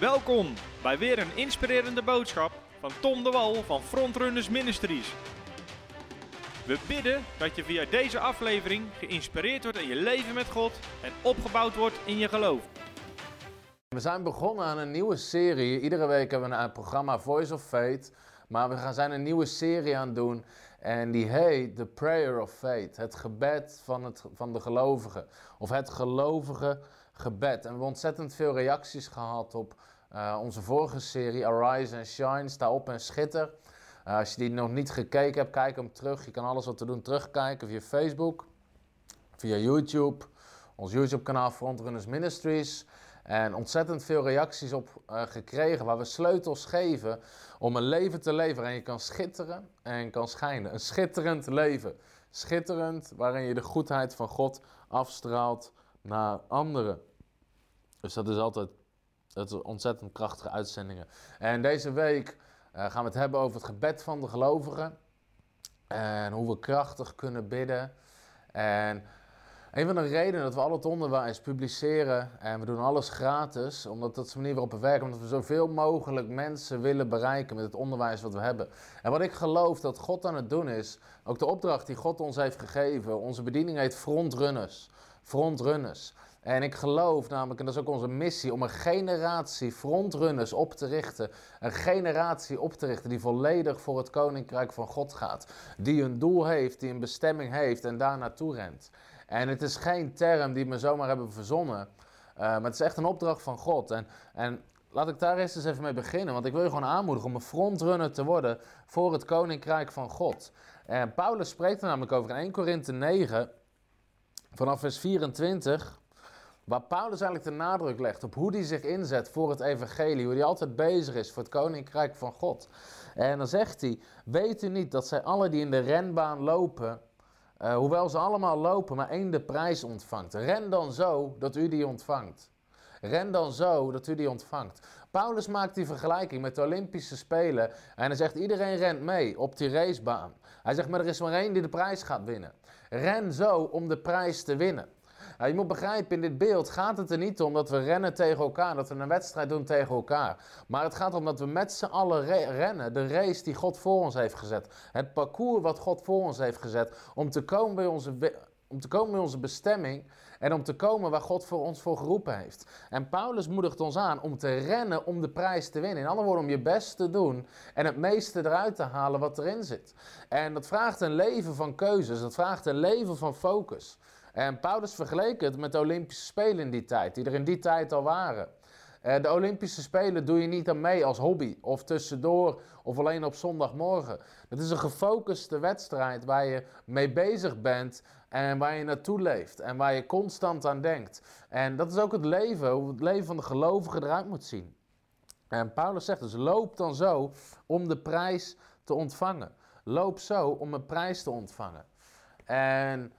Welkom bij weer een inspirerende boodschap van Tom de Wal van Frontrunners Ministries. We bidden dat je via deze aflevering geïnspireerd wordt in je leven met God en opgebouwd wordt in je geloof. We zijn begonnen aan een nieuwe serie. Iedere week hebben we een programma Voice of Faith. Maar we zijn een nieuwe serie aan het doen. En die heet The Prayer of Faith. Het gebed van, het, van de gelovigen. Of het gelovige gebed. En we hebben ontzettend veel reacties gehad op uh, onze vorige serie Arise and Shine. Sta op en schitter. Uh, als je die nog niet gekeken hebt, kijk hem terug. Je kan alles wat te doen terugkijken via Facebook, via YouTube, ons YouTube kanaal Frontrunners Ministries. En ontzettend veel reacties op uh, gekregen waar we sleutels geven om een leven te leven en je kan schitteren en kan schijnen. Een schitterend leven. Schitterend waarin je de goedheid van God afstraalt naar anderen. Dus dat is altijd dat ontzettend krachtige uitzendingen. En deze week uh, gaan we het hebben over het gebed van de gelovigen. En hoe we krachtig kunnen bidden. En een van de redenen dat we al het onderwijs publiceren en we doen alles gratis, omdat dat is de manier waarop we werken, omdat we zoveel mogelijk mensen willen bereiken met het onderwijs wat we hebben. En wat ik geloof dat God aan het doen is, ook de opdracht die God ons heeft gegeven, onze bediening heet frontrunners. Frontrunners. En ik geloof namelijk, en dat is ook onze missie, om een generatie frontrunners op te richten. Een generatie op te richten die volledig voor het koninkrijk van God gaat. Die een doel heeft, die een bestemming heeft en daar naartoe rent. En het is geen term die we zomaar hebben verzonnen. Uh, maar het is echt een opdracht van God. En, en laat ik daar eerst eens even mee beginnen. Want ik wil je gewoon aanmoedigen om een frontrunner te worden voor het koninkrijk van God. En Paulus spreekt er namelijk over in 1 Korinthe 9, vanaf vers 24. Waar Paulus eigenlijk de nadruk legt op hoe hij zich inzet voor het evangelie, hoe hij altijd bezig is voor het koninkrijk van God. En dan zegt hij: Weet u niet dat zij alle die in de renbaan lopen, uh, hoewel ze allemaal lopen, maar één de prijs ontvangt? Ren dan zo dat u die ontvangt. Ren dan zo dat u die ontvangt. Paulus maakt die vergelijking met de Olympische Spelen. En hij zegt: iedereen rent mee op die racebaan. Hij zegt: maar er is maar één die de prijs gaat winnen. Ren zo om de prijs te winnen. Je moet begrijpen, in dit beeld gaat het er niet om dat we rennen tegen elkaar, dat we een wedstrijd doen tegen elkaar. Maar het gaat om dat we met z'n allen rennen, de race die God voor ons heeft gezet. Het parcours wat God voor ons heeft gezet, om te komen bij onze, om te komen bij onze bestemming en om te komen waar God voor ons voor geroepen heeft. En Paulus moedigt ons aan om te rennen om de prijs te winnen. In andere woorden, om je best te doen en het meeste eruit te halen wat erin zit. En dat vraagt een leven van keuzes, dat vraagt een leven van focus. En Paulus vergeleek het met de Olympische Spelen in die tijd, die er in die tijd al waren. Eh, de Olympische Spelen doe je niet aan mee als hobby of tussendoor of alleen op zondagmorgen. Het is een gefocuste wedstrijd waar je mee bezig bent en waar je naartoe leeft en waar je constant aan denkt. En dat is ook het leven, hoe het leven van de gelovigen eruit moet zien. En Paulus zegt dus: loop dan zo om de prijs te ontvangen. Loop zo om een prijs te ontvangen. En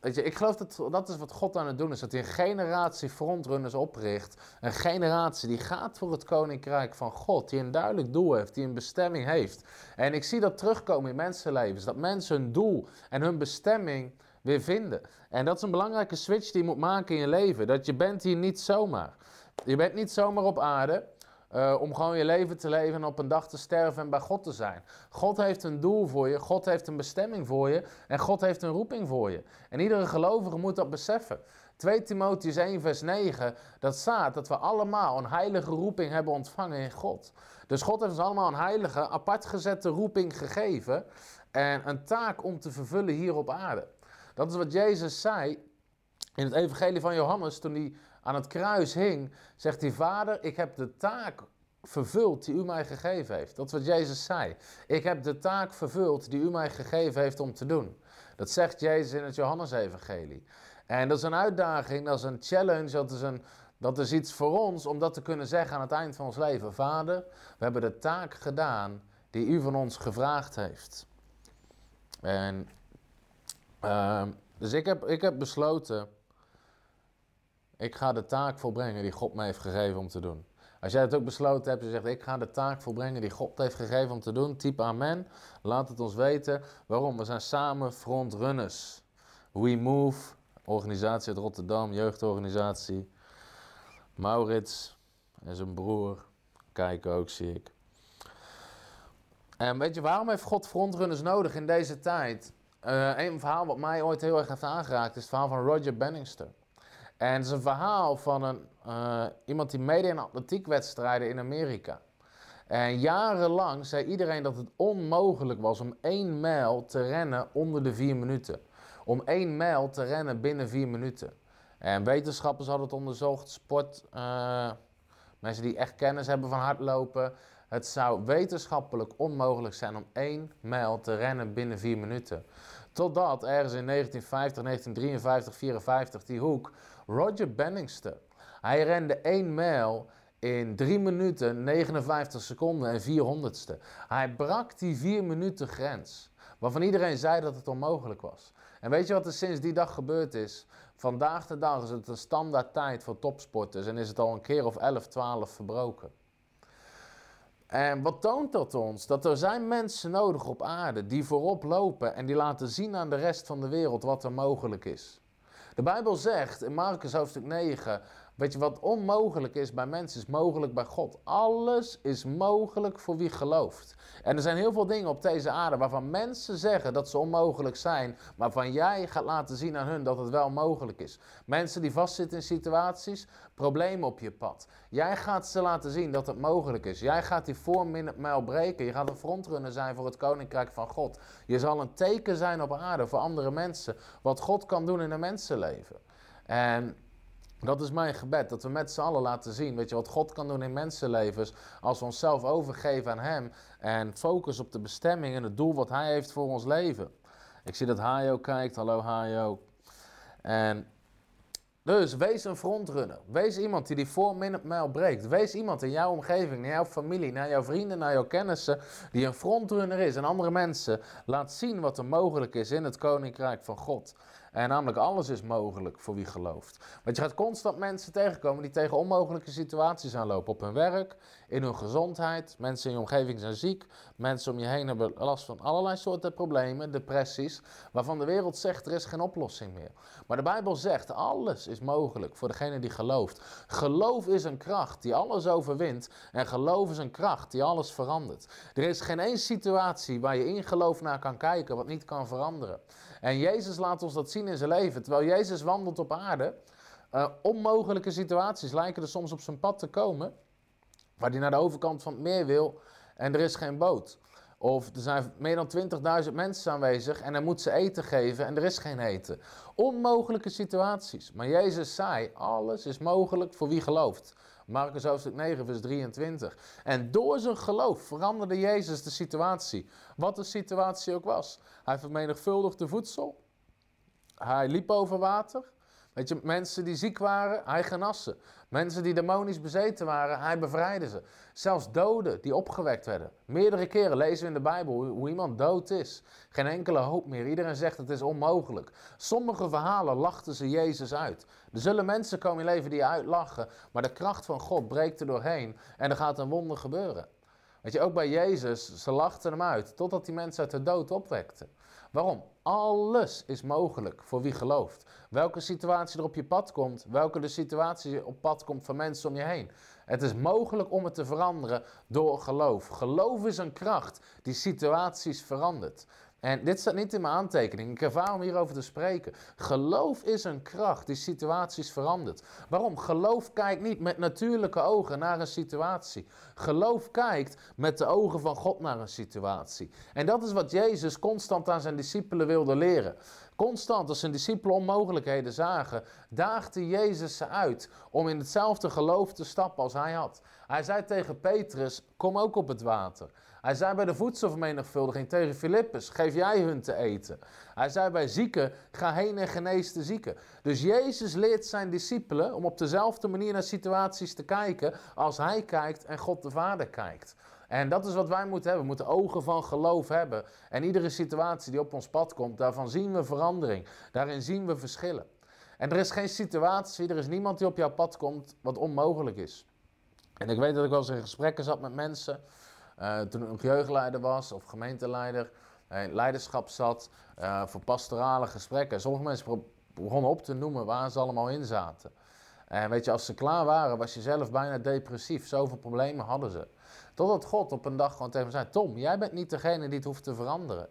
Weet je, ik geloof dat dat is wat God aan het doen is. Dat hij een generatie frontrunners opricht. Een generatie die gaat voor het koninkrijk van God. Die een duidelijk doel heeft, die een bestemming heeft. En ik zie dat terugkomen in mensenlevens. Dat mensen hun doel en hun bestemming weer vinden. En dat is een belangrijke switch die je moet maken in je leven. Dat je bent hier niet zomaar. Je bent niet zomaar op aarde. Uh, om gewoon je leven te leven en op een dag te sterven en bij God te zijn. God heeft een doel voor je, God heeft een bestemming voor je en God heeft een roeping voor je. En iedere gelovige moet dat beseffen. 2 Timotheus 1 vers 9, dat staat dat we allemaal een heilige roeping hebben ontvangen in God. Dus God heeft ons allemaal een heilige, apart gezette roeping gegeven en een taak om te vervullen hier op aarde. Dat is wat Jezus zei in het evangelie van Johannes, toen hij aan het kruis hing, zegt hij: Vader, ik heb de taak vervuld die u mij gegeven heeft. Dat is wat Jezus zei. Ik heb de taak vervuld die u mij gegeven heeft om te doen. Dat zegt Jezus in het Johannesevangelie. En dat is een uitdaging, dat is een challenge, dat is, een, dat is iets voor ons om dat te kunnen zeggen aan het eind van ons leven. Vader, we hebben de taak gedaan die u van ons gevraagd heeft. En, uh, dus ik heb, ik heb besloten ik ga de taak volbrengen die God me heeft gegeven om te doen. Als jij het ook besloten hebt, je zegt ik ga de taak volbrengen die God heeft gegeven om te doen, typ amen. Laat het ons weten. Waarom? We zijn samen frontrunners. We Move, organisatie uit Rotterdam, jeugdorganisatie. Maurits, En zijn broer. Kijken ook, zie ik. En weet je, waarom heeft God frontrunners nodig in deze tijd? Uh, een verhaal wat mij ooit heel erg heeft aangeraakt is het verhaal van Roger Bannister. En het is een verhaal van een, uh, iemand die meedeed in atletiekwedstrijden in Amerika. En jarenlang zei iedereen dat het onmogelijk was om één mijl te rennen onder de vier minuten. Om één mijl te rennen binnen vier minuten. En wetenschappers hadden het onderzocht, sport, uh, mensen die echt kennis hebben van hardlopen. Het zou wetenschappelijk onmogelijk zijn om één mijl te rennen binnen vier minuten. Totdat ergens in 1950, 1953, 54 die hoek Roger Bannister. Hij rende 1 mijl in 3 minuten, 59 seconden en 400ste. Hij brak die 4 minuten grens. Waarvan iedereen zei dat het onmogelijk was. En weet je wat er sinds die dag gebeurd is? Vandaag de dag is het een standaard tijd voor topsporters en is het al een keer of 11, 12 verbroken. En wat toont dat ons? Dat er zijn mensen nodig op aarde die voorop lopen en die laten zien aan de rest van de wereld wat er mogelijk is. De Bijbel zegt in Marcus hoofdstuk 9, weet je wat onmogelijk is bij mensen, is mogelijk bij God. Alles is mogelijk voor wie gelooft. En er zijn heel veel dingen op deze aarde waarvan mensen zeggen dat ze onmogelijk zijn, maar van jij gaat laten zien aan hun dat het wel mogelijk is. Mensen die vastzitten in situaties, problemen op je pad. Jij gaat ze laten zien dat het mogelijk is. Jij gaat die voormijl breken. Je gaat een frontrunner zijn voor het koninkrijk van God. Je zal een teken zijn op aarde voor andere mensen. Wat God kan doen in een mensenleven. En dat is mijn gebed, dat we met z'n allen laten zien, weet je, wat God kan doen in mensenlevens als we onszelf overgeven aan Hem en focus op de bestemming en het doel wat Hij heeft voor ons leven. Ik zie dat Hajo kijkt, hallo Hajo. En dus wees een frontrunner. Wees iemand die die voor mijl breekt. Wees iemand in jouw omgeving, naar jouw familie, naar jouw vrienden, naar jouw kennissen, die een frontrunner is en andere mensen laat zien wat er mogelijk is in het koninkrijk van God. En namelijk alles is mogelijk voor wie gelooft. Want je gaat constant mensen tegenkomen die tegen onmogelijke situaties aanlopen. Op hun werk, in hun gezondheid. Mensen in je omgeving zijn ziek. Mensen om je heen hebben last van allerlei soorten problemen, depressies. Waarvan de wereld zegt er is geen oplossing meer. Maar de Bijbel zegt alles is mogelijk voor degene die gelooft. Geloof is een kracht die alles overwint. En geloof is een kracht die alles verandert. Er is geen één situatie waar je in geloof naar kan kijken wat niet kan veranderen. En Jezus laat ons dat zien in zijn leven. Terwijl Jezus wandelt op aarde, uh, onmogelijke situaties lijken er soms op zijn pad te komen, waar hij naar de overkant van het meer wil en er is geen boot. Of er zijn meer dan 20.000 mensen aanwezig en hij moet ze eten geven en er is geen eten. Onmogelijke situaties. Maar Jezus zei, alles is mogelijk voor wie gelooft. Marcus hoofdstuk 9, vers 23. En door zijn geloof veranderde Jezus de situatie. Wat de situatie ook was. Hij vermenigvuldigde voedsel. Hij liep over water. Weet je, mensen die ziek waren, hij genassen. Mensen die demonisch bezeten waren, hij bevrijdde ze. Zelfs doden die opgewekt werden. Meerdere keren lezen we in de Bijbel hoe, iemand dood is. Geen enkele hoop meer. Iedereen zegt het is onmogelijk. Sommige verhalen lachten ze Jezus uit. Er zullen mensen komen in leven die uitlachen, maar de kracht van God breekt er doorheen en er gaat een wonder gebeuren. Weet je, ook bij Jezus, ze lachten hem uit totdat die mensen uit de dood opwekten. Waarom? Alles is mogelijk voor wie gelooft. Welke situatie er op je pad komt, welke de situatie op pad komt van mensen om je heen. Het is mogelijk om het te veranderen door geloof. Geloof is een kracht die situaties verandert. En dit staat niet in mijn aantekening. Ik ervaar om hierover te spreken. Geloof is een kracht die situaties verandert. Waarom? Geloof kijkt niet met natuurlijke ogen naar een situatie. Geloof kijkt met de ogen van God naar een situatie. En dat is wat Jezus constant aan zijn discipelen wilde leren. Constant, als zijn discipelen onmogelijkheden zagen, daagde Jezus ze uit om in hetzelfde geloof te stappen als hij had. Hij zei tegen Petrus: Kom ook op het water. Hij zei bij de voedselvermenigvuldiging tegen Filippus: Geef jij hun te eten. Hij zei bij zieken: Ga heen en genees de zieken. Dus Jezus leert zijn discipelen om op dezelfde manier naar situaties te kijken als hij kijkt en God de Vader kijkt. En dat is wat wij moeten hebben. We moeten ogen van geloof hebben. En iedere situatie die op ons pad komt, daarvan zien we verandering. Daarin zien we verschillen. En er is geen situatie, er is niemand die op jouw pad komt wat onmogelijk is. En ik weet dat ik wel eens in gesprekken zat met mensen. Uh, toen ik jeugdleider was of gemeenteleider, uh, leiderschap zat uh, voor pastorale gesprekken. Sommige mensen begonnen op te noemen waar ze allemaal in zaten. En weet je, als ze klaar waren, was je zelf bijna depressief. Zoveel problemen hadden ze. Totdat God op een dag gewoon tegen hem zei: Tom, jij bent niet degene die het hoeft te veranderen.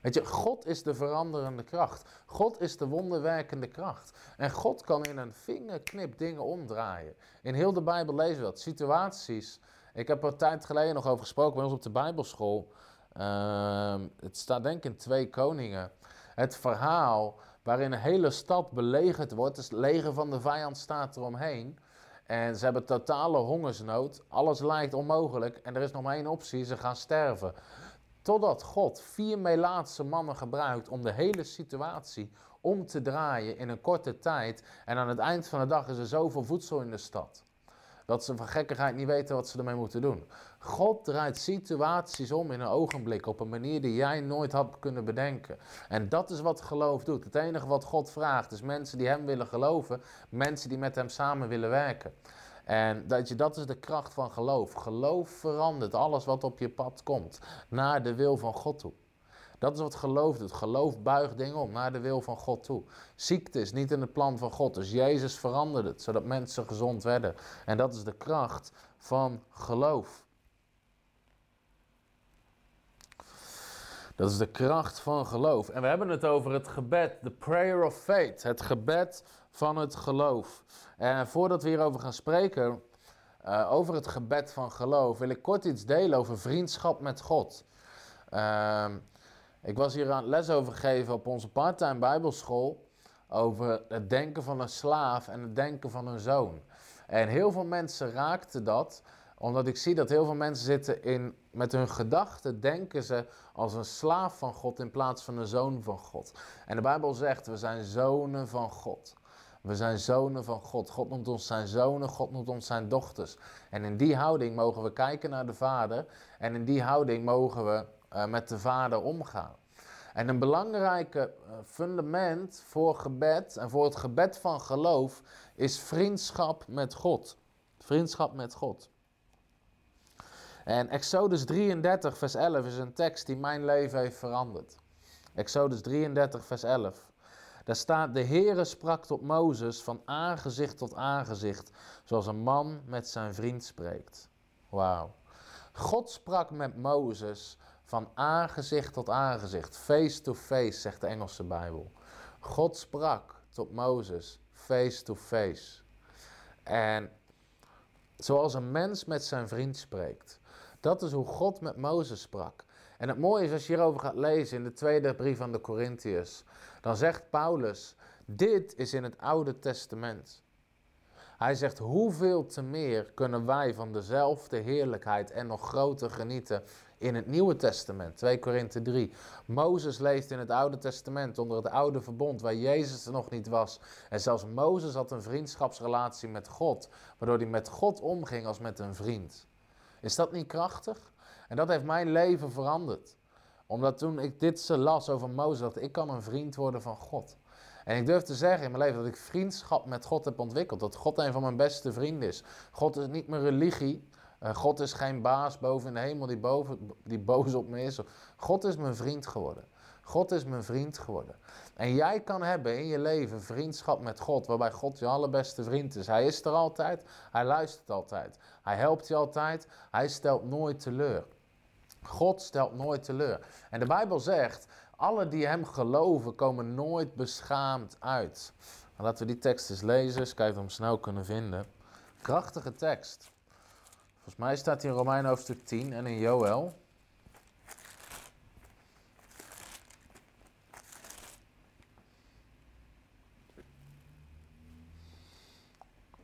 Weet je, God is de veranderende kracht. God is de wonderwerkende kracht. En God kan in een vingerknip dingen omdraaien. In heel de Bijbel lezen we dat. Situaties. Ik heb er tijd geleden nog over gesproken bij ons op de Bijbelschool. Ehm, het staat denk ik in Twee Koningen. Het verhaal waarin een hele stad belegerd wordt. Het leger van de vijand staat eromheen. En ze hebben totale hongersnood. Alles lijkt onmogelijk. En er is nog maar één optie: ze gaan sterven. Totdat God vier Melaatse mannen gebruikt om de hele situatie om te draaien in een korte tijd. En aan het eind van de dag is er zoveel voedsel in de stad. Dat ze van gekkigheid niet weten wat ze ermee moeten doen. God draait situaties om in een ogenblik op een manier die jij nooit had kunnen bedenken. En dat is wat geloof doet. Het enige wat God vraagt is mensen die Hem willen geloven, mensen die met Hem samen willen werken. En dat, je, dat is de kracht van geloof. Geloof verandert alles wat op je pad komt naar de wil van God toe. Dat is wat geloof doet. Geloof buigt dingen om naar de wil van God toe. Ziekte is niet in het plan van God. Dus Jezus veranderde het, zodat mensen gezond werden. En dat is de kracht van geloof. Dat is de kracht van geloof. En we hebben het over het gebed, the prayer of faith. Het gebed van het geloof. En voordat we hierover gaan spreken, uh, over het gebed van geloof, wil ik kort iets delen over vriendschap met God. Uh, ik was hier aan les over gegeven op onze parttime bijbelschool over het denken van een slaaf en het denken van een zoon. En heel veel mensen raakten dat, omdat ik zie dat heel veel mensen zitten in, met hun gedachten, denken ze als een slaaf van God in plaats van een zoon van God. En de Bijbel zegt, we zijn zonen van God. We zijn zonen van God. God noemt ons zijn zonen, God noemt ons zijn dochters. En in die houding mogen we kijken naar de Vader en in die houding mogen we uh, met de Vader omgaan. En een belangrijke uh, fundament voor gebed en voor het gebed van geloof is vriendschap met God. Vriendschap met God. En Exodus 33, vers 11 is een tekst die mijn leven heeft veranderd. Exodus 33, vers 11. Daar staat, de Heere sprak tot Mozes van aangezicht tot aangezicht, zoals een man met zijn vriend spreekt. Wauw. God sprak met Mozes van aangezicht tot aangezicht, face to face, zegt de Engelse Bijbel. God sprak tot Mozes, face to face. En zoals een mens met zijn vriend spreekt. Dat is hoe God met Mozes sprak. En het mooie is als je hierover gaat lezen in de tweede brief van de Corinthiërs, dan zegt Paulus, dit is in het Oude Testament. Hij zegt, hoeveel te meer kunnen wij van dezelfde heerlijkheid en nog groter genieten in het Nieuwe Testament, 2 Korinthe 3. Mozes leeft in het Oude Testament onder het oude verbond waar Jezus er nog niet was. En zelfs Mozes had een vriendschapsrelatie met God, waardoor hij met God omging als met een vriend. Is dat niet krachtig? En dat heeft mijn leven veranderd. Omdat toen ik dit las over Mozes, dacht ik kan een vriend worden van God. En ik durf te zeggen in mijn leven dat ik vriendschap met God heb ontwikkeld. Dat God een van mijn beste vrienden is. God is niet mijn religie. Uh, God is geen baas boven in de hemel die, boven, die boos op me is. God is mijn vriend geworden. God is mijn vriend geworden. En jij kan hebben in je leven vriendschap met God, waarbij God je allerbeste vriend is. Hij is er altijd, hij luistert altijd, hij helpt je altijd, hij stelt nooit teleur. God stelt nooit teleur. En de Bijbel zegt, alle die hem geloven komen nooit beschaamd uit. laten we die tekst eens lezen, eens kijken of we hem snel kunnen vinden. Krachtige tekst. Volgens mij staat hij in Romein hoofdstuk 10 en in Joel.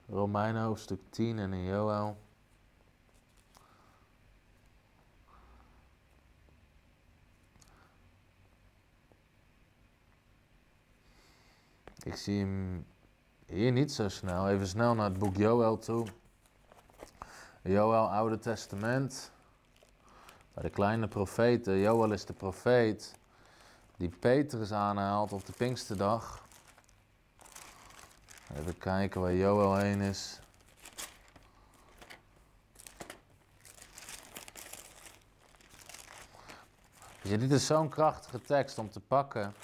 Romein hoofdstuk 10 en in Joel. Ik zie hem hier niet zo snel. Even snel naar het boek Joel toe. Joel, Oude Testament. Bij de kleine profeten. Joel is de profeet die Petrus aanhaalt op de Pinksterdag. Even kijken waar Joel heen is. Dit is zo'n krachtige tekst om te pakken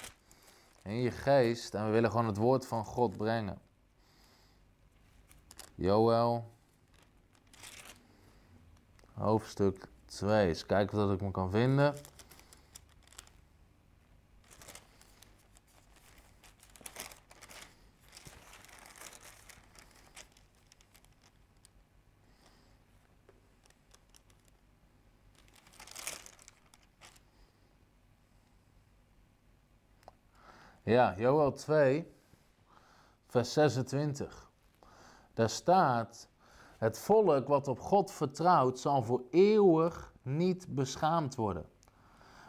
in je geest. En we willen gewoon het woord van God brengen. Joel. Hoofdstuk 2. Eens kijken wat ik me kan vinden. Ja, Joel 2, vers 26. Daar staat: Het volk wat op God vertrouwt, zal voor eeuwig niet beschaamd worden.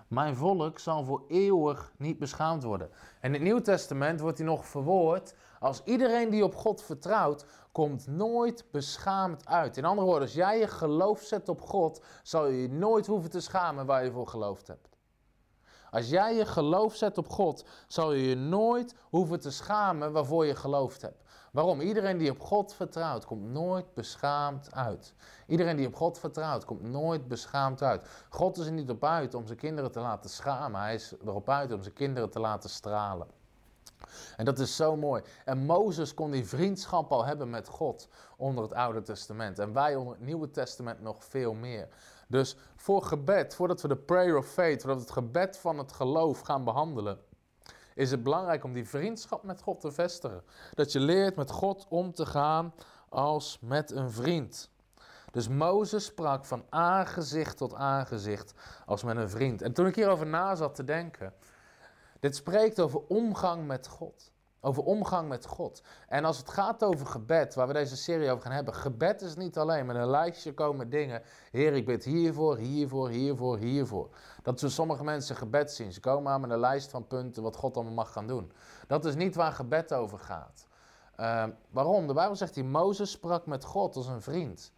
Mijn volk zal voor eeuwig niet beschaamd worden. En in het Nieuw Testament wordt hij nog verwoord als iedereen die op God vertrouwt, komt nooit beschaamd uit. In andere woorden, als jij je geloof zet op God, zal je je nooit hoeven te schamen waar je voor geloofd hebt. Als jij je geloof zet op God, zal je je nooit hoeven te schamen waarvoor je geloofd hebt. Waarom? Iedereen die op God vertrouwt, komt nooit beschaamd uit. Iedereen die op God vertrouwt, komt nooit beschaamd uit. God is er niet op uit om zijn kinderen te laten schamen. Hij is erop uit om zijn kinderen te laten stralen. En dat is zo mooi. En Mozes kon die vriendschap al hebben met God onder het Oude Testament. En wij onder het Nieuwe Testament nog veel meer. Dus voor gebed, voordat we de prayer of faith, voordat we het gebed van het geloof gaan behandelen, is het belangrijk om die vriendschap met God te vestigen. Dat je leert met God om te gaan als met een vriend. Dus Mozes sprak van aangezicht tot aangezicht als met een vriend. En toen ik hierover na zat te denken, dit spreekt over omgang met God. Over omgang met God. En als het gaat over gebed, waar we deze serie over gaan hebben. Gebed is niet alleen met een lijstje komen dingen. Heer, ik bid hiervoor, hiervoor, hiervoor, hiervoor. Dat zo sommige mensen gebed zien. Ze komen aan met een lijst van punten wat God allemaal mag gaan doen. Dat is niet waar gebed over gaat. Uh, waarom? De Bijbel zegt die Mozes sprak met God als een vriend.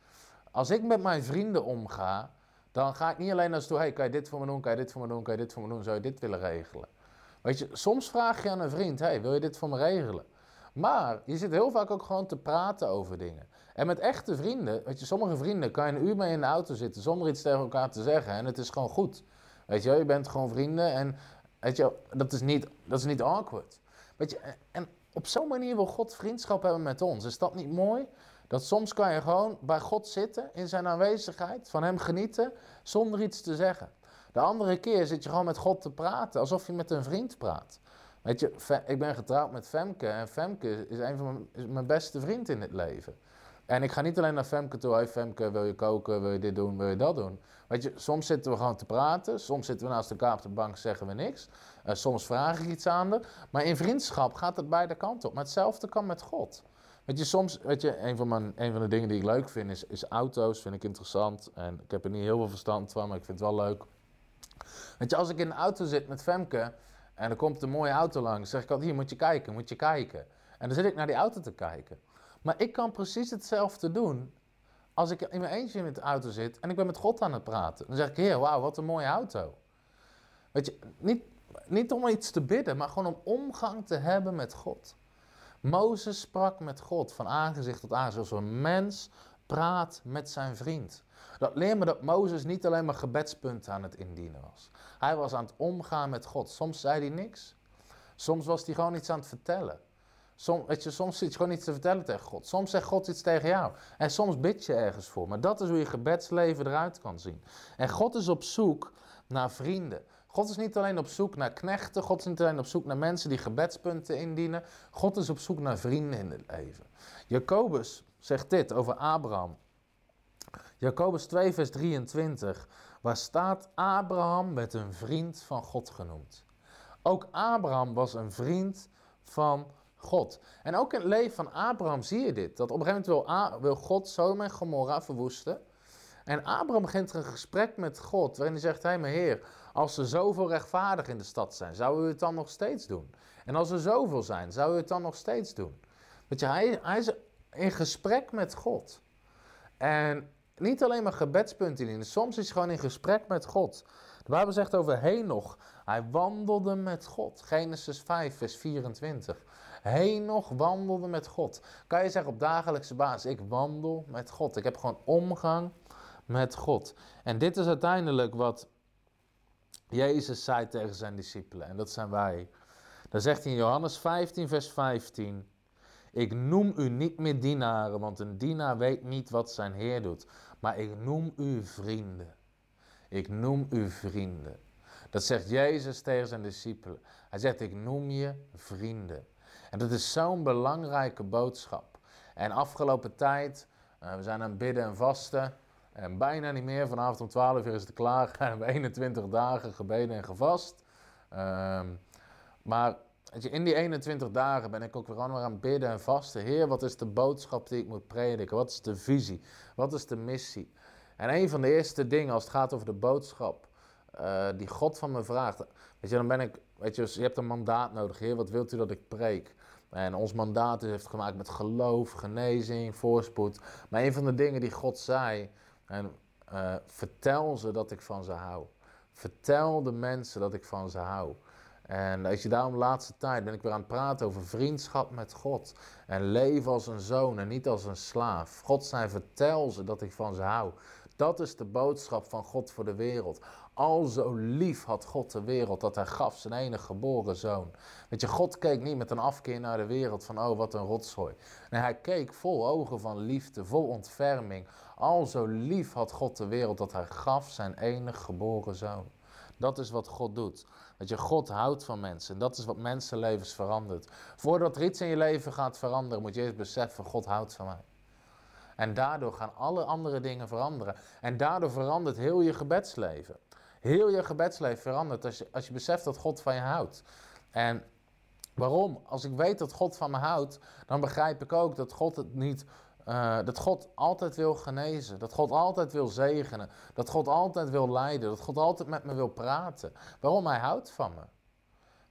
Als ik met mijn vrienden omga, dan ga ik niet alleen als toe, hey, kan je dit voor me doen, kan je dit voor me doen, kan je dit voor me doen, zou je dit willen regelen? Weet je, soms vraag je aan een vriend: hey, wil je dit voor me regelen? Maar je zit heel vaak ook gewoon te praten over dingen. En met echte vrienden, weet je, sommige vrienden kan je een uur mee in de auto zitten zonder iets tegen elkaar te zeggen. En het is gewoon goed. Weet je, je bent gewoon vrienden en weet je, dat is niet, dat is niet awkward. Weet je, en op zo'n manier wil God vriendschap hebben met ons. Is dat niet mooi? Dat soms kan je gewoon bij God zitten in zijn aanwezigheid, van hem genieten, zonder iets te zeggen. De andere keer zit je gewoon met God te praten, alsof je met een vriend praat. Weet je, ik ben getrouwd met Femke en Femke is een van mijn, beste vriend in het leven. En ik ga niet alleen naar Femke toe, hey Femke, wil je koken, wil je dit doen, wil je dat doen. Weet je, soms zitten we gewoon te praten, soms zitten we naast elkaar op de bank zeggen we niks. Uh, soms vraag ik iets aan haar. Maar in vriendschap gaat het beide kanten op. Maar hetzelfde kan met God. Weet je, soms, weet je, een van, mijn, een van de dingen die ik leuk vind is, is auto's, vind ik interessant. En ik heb er niet heel veel verstand van, maar ik vind het wel leuk. Weet je, als ik in de auto zit met Femke en er komt een mooie auto langs, zeg ik altijd, hier moet je kijken, moet je kijken. En dan zit ik naar die auto te kijken. Maar ik kan precies hetzelfde doen als ik in mijn eentje in de auto zit en ik ben met God aan het praten. Dan zeg ik, heer, wauw, wat een mooie auto. Weet je, niet, niet om iets te bidden, maar gewoon om omgang te hebben met God. Mozes sprak met God van aangezicht tot aangezicht, zoals een mens praat met zijn vriend. Dat leert me dat Mozes niet alleen maar gebedspunten aan het indienen was. Hij was aan het omgaan met God. Soms zei hij niks. Soms was hij gewoon iets aan het vertellen. Soms, zit je gewoon iets te vertellen tegen God. Soms zegt God iets tegen jou. En soms bid je ergens voor. Maar dat is hoe je gebedsleven eruit kan zien. En God is op zoek naar vrienden. God is niet alleen op zoek naar knechten. God is niet alleen op zoek naar mensen die gebedspunten indienen. God is op zoek naar vrienden in het leven. Jacobus zegt dit over Abraham. Jacobus 2, vers 23, waar staat Abraham met een vriend van God genoemd. Ook Abraham was een vriend van God. En ook in het leven van Abraham zie je dit. Dat op een gegeven moment wil, God Sodom en Gomorra verwoesten. En Abraham begint een gesprek met God, waarin hij zegt, hé mijn heer, als er zoveel rechtvaardig in de stad zijn, zouden we het dan nog steeds doen? En als er zoveel zijn, zouden we het dan nog steeds doen? Weet je, hij, hij is in gesprek met God. En niet alleen maar gebedspunten in. Soms is hij gewoon in gesprek met God. De Bijbel zegt over Henoch. Hij wandelde met God. Genesis 5, vers 24. Henoch wandelde met God. Kan je zeggen op dagelijkse basis: ik wandel met God. Ik heb gewoon omgang met God. En dit is uiteindelijk wat Jezus zei tegen zijn discipelen. En dat zijn wij. Dan zegt hij in Johannes 15, vers 15. Ik noem u niet meer dienaren, want een dienaar weet niet wat zijn Heer doet. Maar ik noem u vrienden. Ik noem u vrienden. Dat zegt Jezus tegen zijn discipelen. Hij zegt, ik noem je vrienden. En dat is zo'n belangrijke boodschap. En afgelopen tijd, uh, we zijn aan het bidden en vasten. En bijna niet meer, vanavond om 12 uur is het klaar. We hebben 21 dagen gebeden en gevast. Um, maar je, in die 21 dagen ben ik ook weer aan het bidden en vasten. Heer, wat is de boodschap die ik moet prediken? Wat is de visie? Wat is de missie? En een van de eerste dingen als het gaat over de boodschap uh, die God van me vraagt. Weet je, dan ben ik, weet je, je hebt een mandaat nodig. Heer, wat wilt u dat ik preek? En ons mandaat heeft gemaakt met geloof, genezing, voorspoed. Maar een van de dingen die God zei, en, uh, vertel ze dat ik van ze hou. Vertel de mensen dat ik van ze hou. En als je daarom de laatste tijd ben ik weer aan het praten over vriendschap met God. En leven als een zoon en niet als een slaaf. God zei, vertel ze dat ik van ze hou. Dat is de boodschap van God voor de wereld. Al zo lief had God de wereld dat hij gaf zijn enige geboren zoon. Weet je, God keek niet met een afkeer naar de wereld van oh wat een rotzooi. Nee, hij keek vol ogen van liefde, vol ontferming. Al zo lief had God de wereld dat hij gaf zijn enige geboren zoon. Dat is wat God doet. Dat je God houdt van mensen. En dat is wat mensenlevens verandert. Voordat er iets in je leven gaat veranderen, moet je eerst beseffen: God houdt van mij. En daardoor gaan alle andere dingen veranderen. En daardoor verandert heel je gebedsleven. Heel je gebedsleven verandert als je, als je beseft dat God van je houdt. En waarom? Als ik weet dat God van me houdt, dan begrijp ik ook dat God het niet uh, dat God altijd wil genezen, dat God altijd wil zegenen, dat God altijd wil leiden, dat God altijd met me wil praten. Waarom? Hij houdt van me.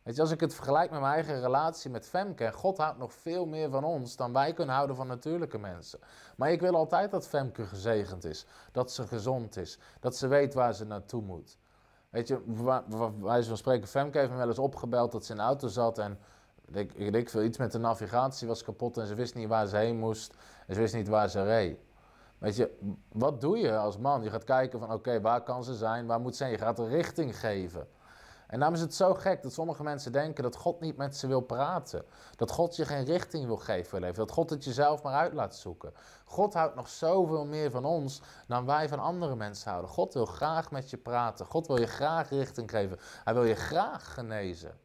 Weet je, als ik het vergelijk met mijn eigen relatie met Femke, God houdt nog veel meer van ons dan wij kunnen houden van natuurlijke mensen. Maar ik wil altijd dat Femke gezegend is, dat ze gezond is, dat ze weet waar ze naartoe moet. Weet je, wij van spreken, Femke heeft me wel eens opgebeld dat ze in de auto zat en ik, ik, iets met de navigatie was kapot en ze wist niet waar ze heen moest. En ze wist niet waar ze reed. Weet je, wat doe je als man? Je gaat kijken van oké, waar kan ze zijn? Waar moet ze zijn? Je gaat een richting geven. En daarom is het zo gek dat sommige mensen denken dat God niet met ze wil praten. Dat God je geen richting wil geven voor leven. Dat God het jezelf maar uit laat zoeken. God houdt nog zoveel meer van ons dan wij van andere mensen houden. God wil graag met je praten. God wil je graag richting geven. Hij wil je graag genezen.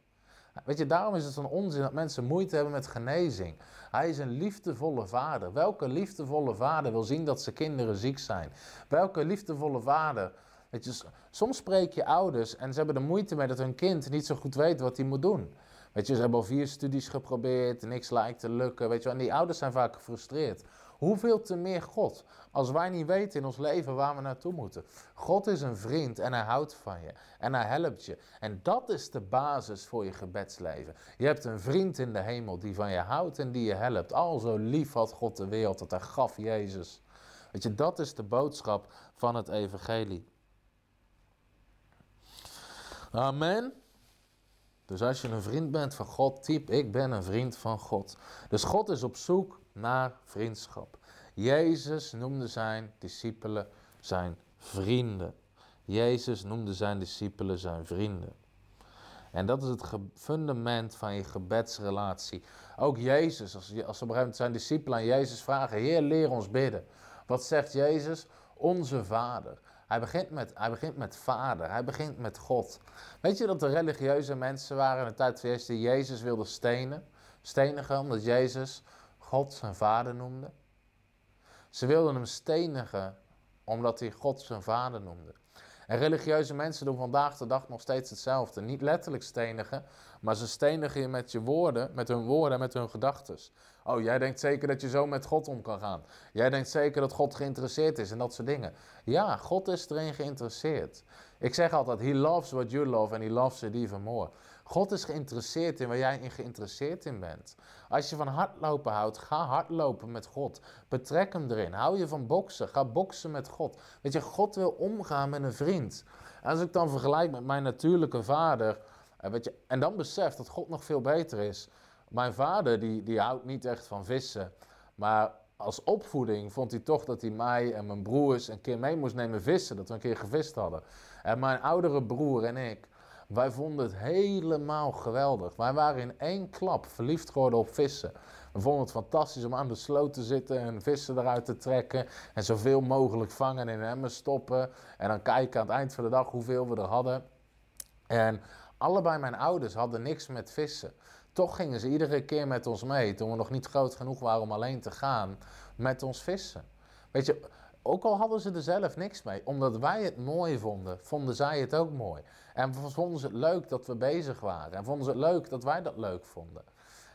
Weet je, daarom is het zo'n onzin dat mensen moeite hebben met genezing. Hij is een liefdevolle vader. Welke liefdevolle vader wil zien dat zijn kinderen ziek zijn? Welke liefdevolle vader. Weet je, soms spreek je ouders en ze hebben er moeite mee dat hun kind niet zo goed weet wat hij moet doen. Weet je, ze hebben al vier studies geprobeerd, niks lijkt te lukken. Weet je, en die ouders zijn vaak gefrustreerd. Hoeveel te meer God, als wij niet weten in ons leven waar we naartoe moeten. God is een vriend en hij houdt van je en hij helpt je. En dat is de basis voor je gebedsleven. Je hebt een vriend in de hemel die van je houdt en die je helpt. Al zo lief had God de wereld dat hij gaf Jezus. Weet je, dat is de boodschap van het evangelie. Amen. Dus als je een vriend bent van God, typ ik ben een vriend van God. Dus God is op zoek naar vriendschap. Jezus noemde zijn discipelen zijn vrienden. Jezus noemde zijn discipelen zijn vrienden. En dat is het fundament van je gebedsrelatie. Ook Jezus, als, als op een gegeven moment zijn discipelen aan Jezus vragen: Heer, leer ons bidden. Wat zegt Jezus? Onze Vader. Hij begint, met, hij begint met Vader, hij begint met God. Weet je dat er religieuze mensen waren in de tijd van Jezus die Jezus wilden stenen? Stenigen, omdat Jezus God zijn vader noemde. Ze wilden hem stenigen omdat hij God zijn vader noemde. En religieuze mensen doen vandaag de dag nog steeds hetzelfde. Niet letterlijk stenigen, maar ze stenigen je met je woorden, met hun woorden en met hun gedachten. Oh, jij denkt zeker dat je zo met God om kan gaan. Jij denkt zeker dat God geïnteresseerd is en dat soort dingen. Ja, God is erin geïnteresseerd. Ik zeg altijd, he loves what you love and he loves it even more. God is geïnteresseerd in waar jij in geïnteresseerd in bent. Als je van hardlopen houdt, ga hardlopen met God. Betrek hem erin. Hou je van boksen, ga boksen met God. Weet je, God wil omgaan met een vriend. als ik dan vergelijk met mijn natuurlijke vader, eh, je, en dan besef dat God nog veel beter is. Mijn vader, die, die houdt niet echt van vissen, maar als opvoeding vond hij toch dat hij mij en mijn broers een keer mee moest nemen vissen, dat we een keer gevist hadden. En mijn oudere broer en ik, wij vonden het helemaal geweldig. Wij waren in één klap verliefd geworden op vissen. We vonden het fantastisch om aan de sloot te zitten en vissen eruit te trekken. En zoveel mogelijk vangen in emmer stoppen. En dan kijken aan het eind van de dag hoeveel we er hadden. En allebei mijn ouders hadden niks met vissen. Toch gingen ze iedere keer met ons mee, toen we nog niet groot genoeg waren om alleen te gaan, met ons vissen. Weet je, ook al hadden ze er zelf niks mee, omdat wij het mooi vonden, vonden zij het ook mooi. En vonden ze het leuk dat we bezig waren. En vonden ze het leuk dat wij dat leuk vonden.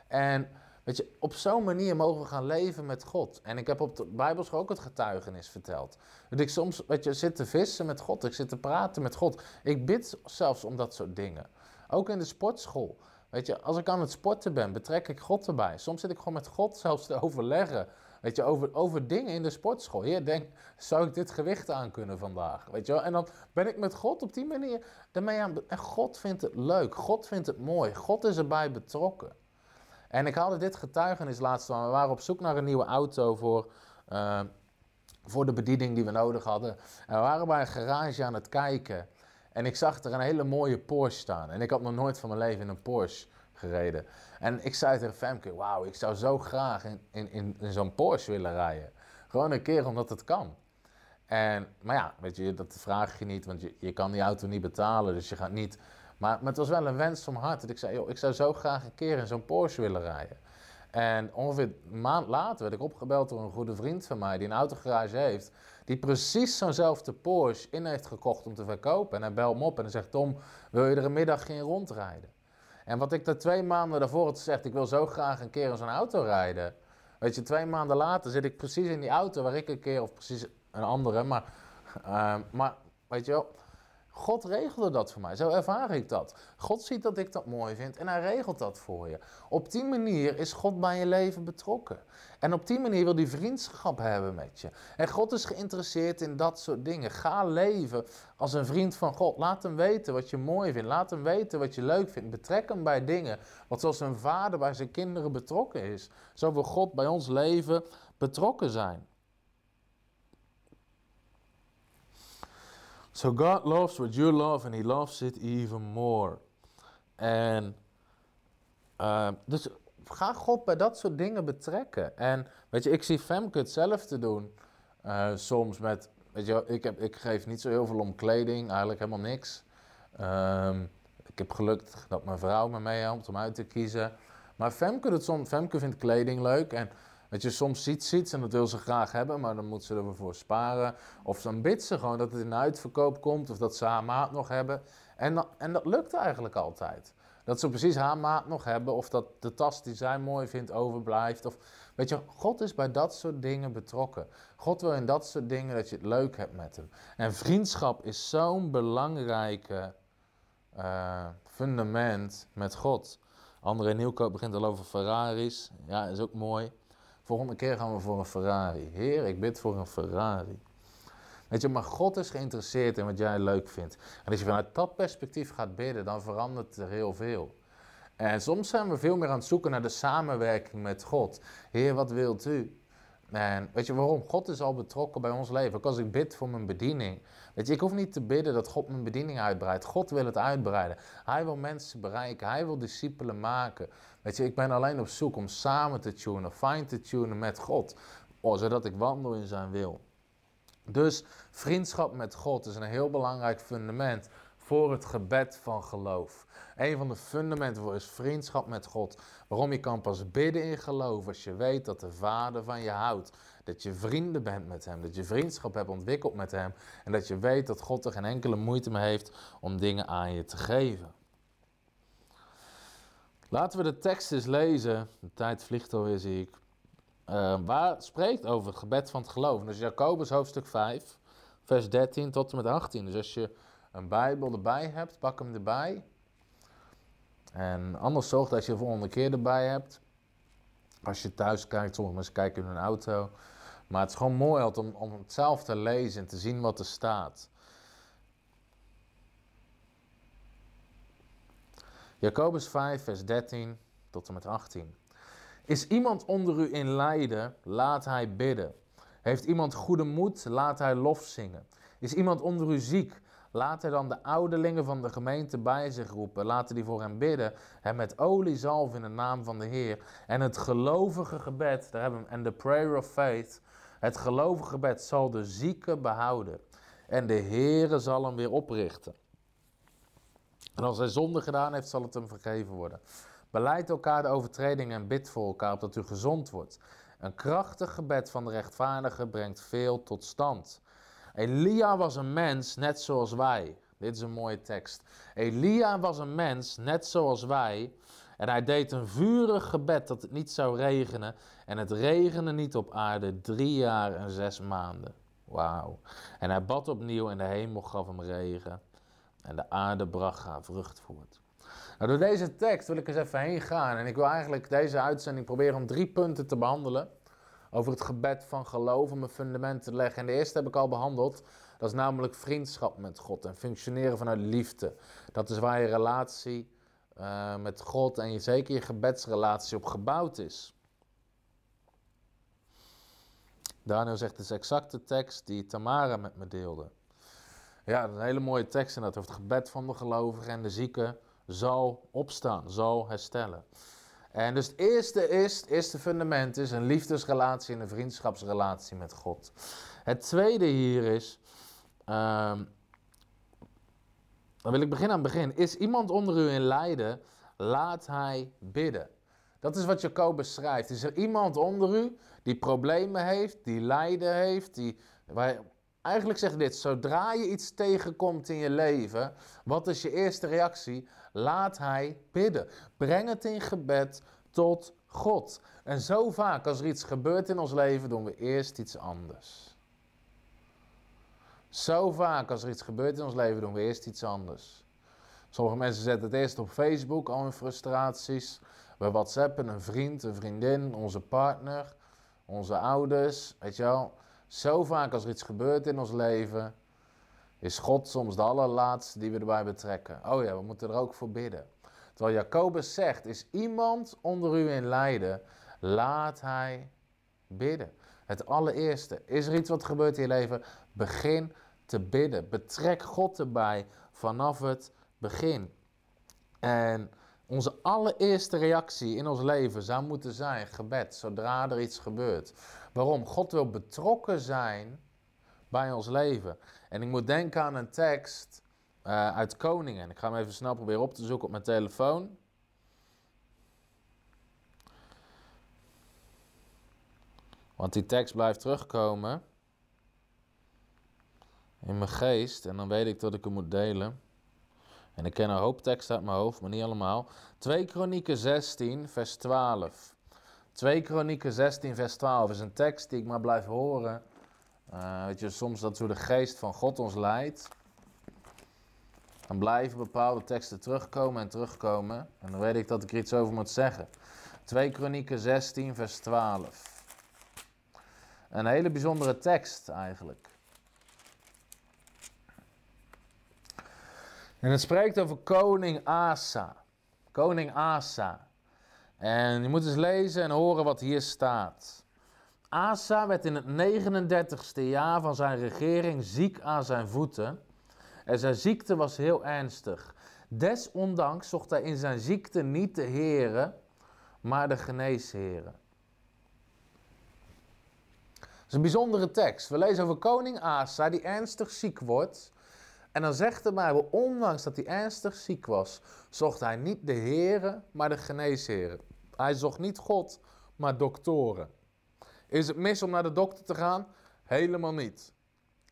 En weet je, op zo'n manier mogen we gaan leven met God. En ik heb op de Bijbelschool ook het getuigenis verteld. Dat ik soms, weet je, zit te vissen met God. Ik zit te praten met God. Ik bid zelfs om dat soort dingen. Ook in de sportschool. Weet je, als ik aan het sporten ben, betrek ik God erbij. Soms zit ik gewoon met God zelfs te overleggen. Weet je, over, over dingen in de sportschool. Heer, denk, zou ik dit gewicht aan kunnen vandaag? Weet je wel? En dan ben ik met God op die manier daarmee aan. En God vindt het leuk. God vindt het mooi. God is erbij betrokken. En ik haalde dit getuigenis laatst van. We waren op zoek naar een nieuwe auto voor, uh, voor de bediening die we nodig hadden. En we waren bij een garage aan het kijken. En ik zag er een hele mooie Porsche staan. En ik had nog nooit van mijn leven in een Porsche gereden. En ik zei tegen Femke, wauw, ik zou zo graag in, in, in, zo'n Porsche willen rijden. Gewoon een keer omdat het kan. En, maar ja, weet je, dat vraag je niet, want je, je kan die auto niet betalen, dus je gaat niet... Maar, maar het was wel een wens van hart. Dat ik zei, joh, ik zou zo graag een keer in zo'n Porsche willen rijden. En ongeveer een maand later werd ik opgebeld door een goede vriend van mij die een autogarage heeft. Die precies zo'nzelfde Porsche in heeft gekocht om te verkopen. En hij belt me op en hij zegt: Tom, wil je er een middag in rondrijden? En wat ik daar twee maanden daarvoor had gezegd, ik wil zo graag een keer in zo'n auto rijden. Weet je, twee maanden later zit ik precies in die auto waar ik een keer, of precies een andere, maar, uh, maar weet je wel, God regelde dat voor mij. Zo ervaar ik dat. God ziet dat ik dat mooi vind en hij regelt dat voor je. Op die manier is God bij je leven betrokken. En op die manier wil hij vriendschap hebben met je. En God is geïnteresseerd in dat soort dingen. Ga leven als een vriend van God. Laat hem weten wat je mooi vindt. Laat hem weten wat je leuk vindt. Betrek hem bij dingen. Want zoals een vader bij zijn kinderen betrokken is, zo wil God bij ons leven betrokken zijn. So God loves what you love and he loves it even more. En uh, dus ga God bij dat soort dingen betrekken. En weet je, ik zie Femke hetzelfde doen. Uh, soms met, weet je, ik, heb, ik geef niet zo heel veel om kleding, eigenlijk helemaal niks. Um, ik heb gelukt dat mijn vrouw me meehelpt om uit te kiezen. Maar Femke, doet soms, Femke vindt kleding leuk en Weet je, soms ziet ze en dat wil ze graag hebben, maar dan moet ze ervoor sparen. Of dan bidt ze gewoon dat het in uitverkoop komt, of dat ze haar maat nog hebben. En, en dat lukt eigenlijk altijd. Dat ze precies haar maat nog hebben, of dat de tas die zij mooi vindt overblijft. Of, weet je, God is bij dat soort dingen betrokken. God wil in dat soort dingen dat je het leuk hebt met hem. En vriendschap is zo'n belangrijke uh, fundament met God. André Nieuwkoop begint al over Ferraris. Ja, is ook mooi. Volgende keer gaan we voor een Ferrari. Heer, ik bid voor een Ferrari. Weet je, maar God is geïnteresseerd in wat jij leuk vindt. En als je vanuit dat perspectief gaat bidden, dan verandert er heel veel. En soms zijn we veel meer aan het zoeken naar de samenwerking met God. Heer, wat wilt u? En weet je waarom? God is al betrokken bij ons leven. Ook als ik bid voor mijn bediening. Weet je, ik hoef niet te bidden dat God mijn bediening uitbreidt. God wil het uitbreiden. Hij wil mensen bereiken. Hij wil discipelen maken. Weet je, ik ben alleen op zoek om samen te tunen, fijn te tunen met God. Oh, zodat ik wandel in zijn wil. Dus vriendschap met God is een heel belangrijk fundament voor het gebed van geloof. Een van de fundamenten voor is vriendschap met God. Waarom je kan pas bidden in geloof als je weet dat de Vader van je houdt. Dat je vrienden bent met Hem, dat je vriendschap hebt ontwikkeld met Hem. En dat je weet dat God er geen enkele moeite meer heeft om dingen aan je te geven. Laten we de tekst eens lezen. De tijd vliegt alweer, zie ik. Uh, waar spreekt over het gebed van het geloof. Dus Jacobus hoofdstuk 5, vers 13 tot en met 18. Dus als je een Bijbel erbij hebt, pak hem erbij. En anders zorg dat je de volgende keer erbij hebt. Als je thuis kijkt, sommige mensen kijken in hun auto. Maar het is gewoon mooi om, om het zelf te lezen en te zien wat er staat. Jacobus 5, vers 13 tot en met 18. Is iemand onder u in lijden, laat hij bidden. Heeft iemand goede moed, laat hij lof zingen. Is iemand onder u ziek, Laat hij dan de ouderlingen van de gemeente bij zich roepen. Laten die voor hem bidden. En met olie zalf in de naam van de Heer. En het gelovige gebed, daar hebben hem. En de prayer of faith. Het gelovige gebed zal de zieke behouden. En de Heere zal hem weer oprichten. En als hij zonde gedaan heeft, zal het hem vergeven worden. Beleid elkaar de overtredingen en bid voor elkaar, opdat u gezond wordt. Een krachtig gebed van de rechtvaardige brengt veel tot stand. Elia was een mens net zoals wij. Dit is een mooie tekst. Elia was een mens net zoals wij. En hij deed een vurig gebed dat het niet zou regenen. En het regende niet op aarde drie jaar en zes maanden. Wauw. En hij bad opnieuw en de hemel gaf hem regen. En de aarde bracht haar vrucht voort. Nou, door deze tekst wil ik eens even heen gaan. En ik wil eigenlijk deze uitzending proberen om drie punten te behandelen. Over het gebed van geloof, om een fundament te leggen. En de eerste heb ik al behandeld. Dat is namelijk vriendschap met God en functioneren vanuit liefde. Dat is waar je relatie uh, met God en je, zeker je gebedsrelatie op gebouwd is. Daniel zegt, het is exact de tekst die Tamara met me deelde. Ja, dat is een hele mooie tekst en dat over het gebed van de gelovigen en de zieke zal opstaan, zal herstellen. En dus het eerste is, het eerste fundament is een liefdesrelatie en een vriendschapsrelatie met God. Het tweede hier is, um, dan wil ik beginnen aan het begin. Is iemand onder u in lijden, laat hij bidden. Dat is wat Jacobus schrijft. Is er iemand onder u die problemen heeft, die lijden heeft, die, eigenlijk zegt dit, zodra je iets tegenkomt in je leven, wat is je eerste reactie? Laat hij bidden. Breng het in gebed tot God. En zo vaak als er iets gebeurt in ons leven, doen we eerst iets anders. Zo vaak als er iets gebeurt in ons leven, doen we eerst iets anders. Sommige mensen zetten het eerst op Facebook, al hun frustraties. We whatsappen een vriend, een vriendin, onze partner, onze ouders, weet je wel. Zo vaak als er iets gebeurt in ons leven, is God soms de allerlaatste die we erbij betrekken. Oh ja, we moeten er ook voor bidden. Terwijl Jacobus zegt, is iemand onder u in lijden, laat hij bidden. Het allereerste, is er iets wat gebeurt in je leven, begin te bidden. Betrek God erbij vanaf het begin. En onze allereerste reactie in ons leven zou moeten zijn gebed, zodra er iets gebeurt. Waarom? God wil betrokken zijn bij ons leven. En ik moet denken aan een tekst uh, uit Koningen. Ik ga hem even snel proberen op te zoeken op mijn telefoon. Want die tekst blijft terugkomen in mijn geest. En dan weet ik dat ik hem moet delen. En ik ken een hoop teksten uit mijn hoofd, maar niet allemaal. 2 Kronieken 16, vers 12. 2 Kronieken 16, vers 12 is een tekst die ik maar blijf horen. Uh, weet je, soms dat zo de geest van God ons leidt. Dan blijven bepaalde teksten terugkomen en terugkomen. En dan weet ik dat ik er iets over moet zeggen. 2 Kronieken 16, vers 12. Een hele bijzondere tekst eigenlijk. En het spreekt over koning Asa. Koning Asa. En je moet eens lezen en horen wat hier staat. Asa werd in het 39ste jaar van zijn regering ziek aan zijn voeten. En zijn ziekte was heel ernstig. Desondanks zocht hij in zijn ziekte niet de Here, maar de geneesheren. Dat is een bijzondere tekst. We lezen over koning Asa die ernstig ziek wordt. En dan zegt de Bijbel, ondanks dat hij ernstig ziek was, zocht hij niet de Here, maar de geneesheren. Hij zocht niet God, maar doktoren. Is het mis om naar de dokter te gaan? Helemaal niet.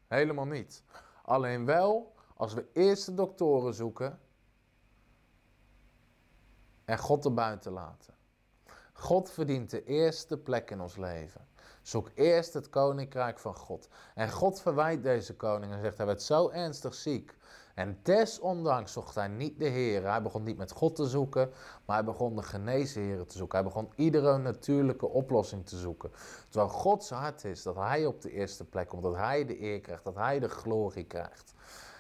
Helemaal niet. Alleen wel als we eerst de doktoren zoeken en God erbuiten laten. God verdient de eerste plek in ons leven. Zoek eerst het koninkrijk van God. En God verwijt deze koning en zegt: Hij werd zo ernstig ziek. En desondanks zocht hij niet de Heer. Hij begon niet met God te zoeken, maar hij begon de genezen te zoeken. Hij begon iedere natuurlijke oplossing te zoeken. Terwijl Gods hart is dat hij op de eerste plek komt, dat hij de eer krijgt, dat hij de glorie krijgt.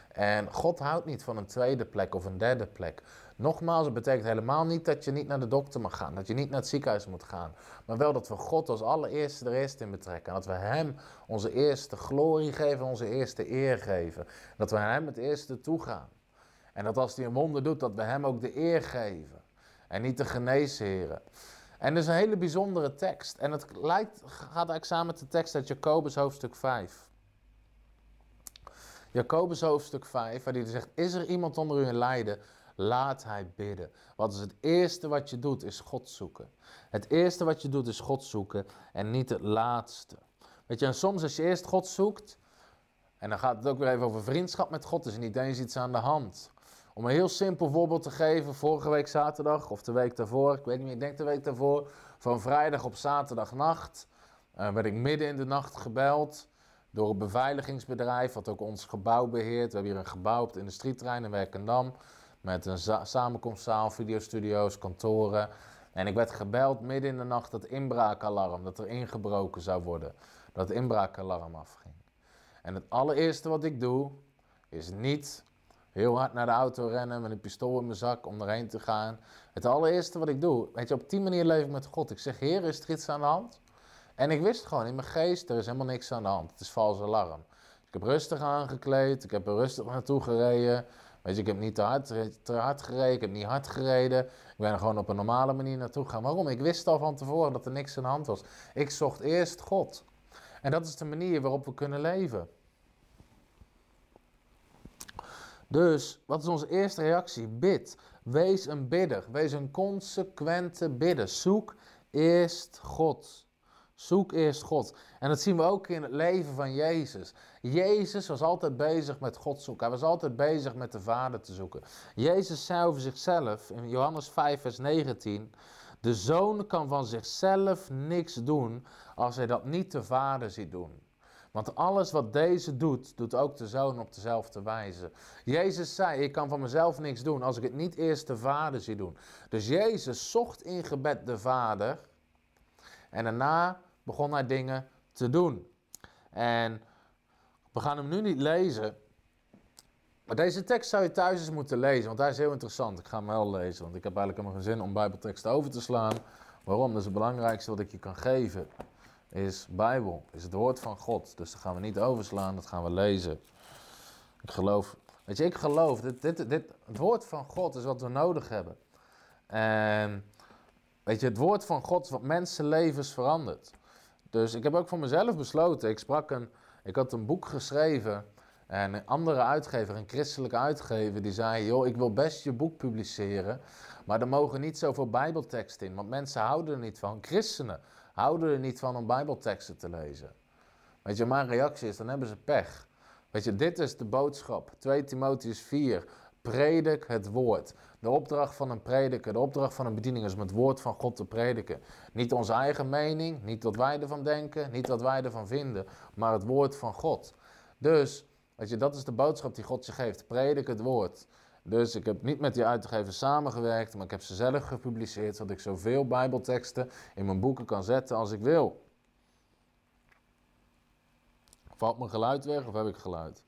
En God houdt niet van een tweede plek of een derde plek. Nogmaals, het betekent helemaal niet dat je niet naar de dokter mag gaan, dat je niet naar het ziekenhuis moet gaan. Maar wel dat we God als allereerste er eerst in betrekken. En dat we Hem onze eerste glorie geven, onze eerste eer geven. Dat we Hem het eerste toegaan. En dat als Hij een wonder doet, dat we Hem ook de eer geven. En niet de geneesheren. En dat is een hele bijzondere tekst. En het lijkt, gaat eigenlijk samen met de tekst uit Jacobus hoofdstuk 5. Jacobus hoofdstuk 5, waar hij zegt, is er iemand onder u in lijden? Laat hij bidden. Wat is het eerste wat je doet, is God zoeken. Het eerste wat je doet, is God zoeken en niet het laatste. Weet je, en soms als je eerst God zoekt, en dan gaat het ook weer even over vriendschap met God, is er niet eens iets aan de hand. Om een heel simpel voorbeeld te geven, vorige week zaterdag of de week daarvoor, ik weet niet meer, ik denk de week daarvoor, van vrijdag op zaterdagnacht, uh, werd ik midden in de nacht gebeld door een beveiligingsbedrijf, wat ook ons gebouw beheert. We hebben hier een gebouw op het industrietrein in Werkendam, met een samenkomstzaal, videostudio's, kantoren. En ik werd gebeld midden in de nacht dat inbraakalarm, dat er ingebroken zou worden, dat het inbraakalarm afging. En het allereerste wat ik doe, is niet heel hard naar de auto rennen met een pistool in mijn zak om erheen te gaan. Het allereerste wat ik doe, weet je, op die manier leef ik met God. Ik zeg, Heer, is er iets aan de hand? En ik wist gewoon in mijn geest, er is helemaal niks aan de hand. Het is vals alarm. Ik heb rustig aangekleed, ik heb er rustig naartoe gereden. Weet je, ik heb niet te hard, te hard gereden, ik heb niet hard gereden. Ik ben er gewoon op een normale manier naartoe gegaan. Waarom? Ik wist al van tevoren dat er niks aan de hand was. Ik zocht eerst God. En dat is de manier waarop we kunnen leven. Dus, wat is onze eerste reactie? Bid. Wees een bidder. Wees een consequente bidder. Zoek eerst God. Zoek eerst God. En dat zien we ook in het leven van Jezus. Jezus was altijd bezig met God zoeken. Hij was altijd bezig met de Vader te zoeken. Jezus zei over zichzelf in Johannes 5, vers 19: De zoon kan van zichzelf niks doen als hij dat niet de Vader ziet doen. Want alles wat deze doet, doet ook de zoon op dezelfde wijze. Jezus zei: Ik kan van mezelf niks doen als ik het niet eerst de Vader zie doen. Dus Jezus zocht in gebed de Vader. En daarna begon hij dingen te doen. En we gaan hem nu niet lezen. Maar deze tekst zou je thuis eens moeten lezen, want hij is heel interessant. Ik ga hem wel lezen, want ik heb eigenlijk helemaal geen zin om Bijbelteksten over te slaan. Waarom? Dat is het belangrijkste wat ik je kan geven. Is Bijbel, is het woord van God. Dus dat gaan we niet overslaan, dat gaan we lezen. Ik geloof, weet je, ik geloof, dit, dit, dit, het woord van God is wat we nodig hebben. En weet je, het woord van God is wat mensenlevens verandert. Dus ik heb ook voor mezelf besloten. Ik sprak een, ik had een boek geschreven. En een andere uitgever, een christelijke uitgever, die zei: Joh, ik wil best je boek publiceren. Maar er mogen niet zoveel Bijbelteksten in. Want mensen houden er niet van. Christenen houden er niet van om Bijbelteksten te lezen. Weet je, mijn reactie is: dan hebben ze pech. Weet je, dit is de boodschap. 2 Timotheus 4. Predik het woord. De opdracht van een prediker, de opdracht van een bediening is om het woord van God te prediken. Niet onze eigen mening, niet wat wij ervan denken, niet wat wij ervan vinden, maar het woord van God. Dus, weet je, dat is de boodschap die God je geeft. Predik het woord. Dus ik heb niet met die uitgevers samengewerkt, maar ik heb ze zelf gepubliceerd, zodat ik zoveel Bijbelteksten in mijn boeken kan zetten als ik wil. Valt mijn geluid weg of heb ik geluid?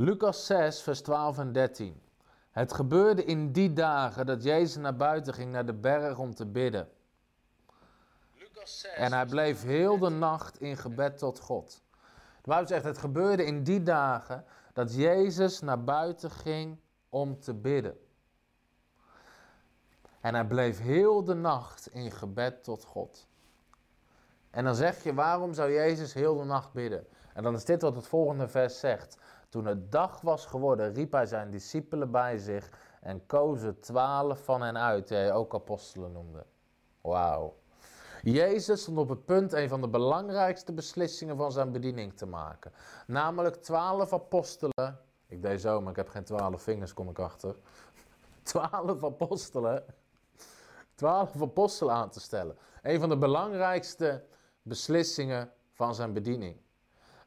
Lucas 6, vers 12 en 13. Het gebeurde in die dagen dat Jezus naar buiten ging naar de berg om te bidden. En hij bleef heel de nacht in gebed tot God. De Bijbel zegt, het gebeurde in die dagen dat Jezus naar buiten ging om te bidden. En hij bleef heel de nacht in gebed tot God. En dan zeg je, waarom zou Jezus heel de nacht bidden? En dan is dit wat het volgende vers zegt. Toen het dag was geworden, riep hij zijn discipelen bij zich en koos er twaalf van hen uit, die hij ook apostelen noemde. Wauw. Jezus stond op het punt een van de belangrijkste beslissingen van zijn bediening te maken. Namelijk twaalf apostelen. Ik deed zo, maar ik heb geen twaalf vingers, kom ik achter. Twaalf apostelen. Twaalf apostelen aan te stellen. Een van de belangrijkste beslissingen van zijn bediening.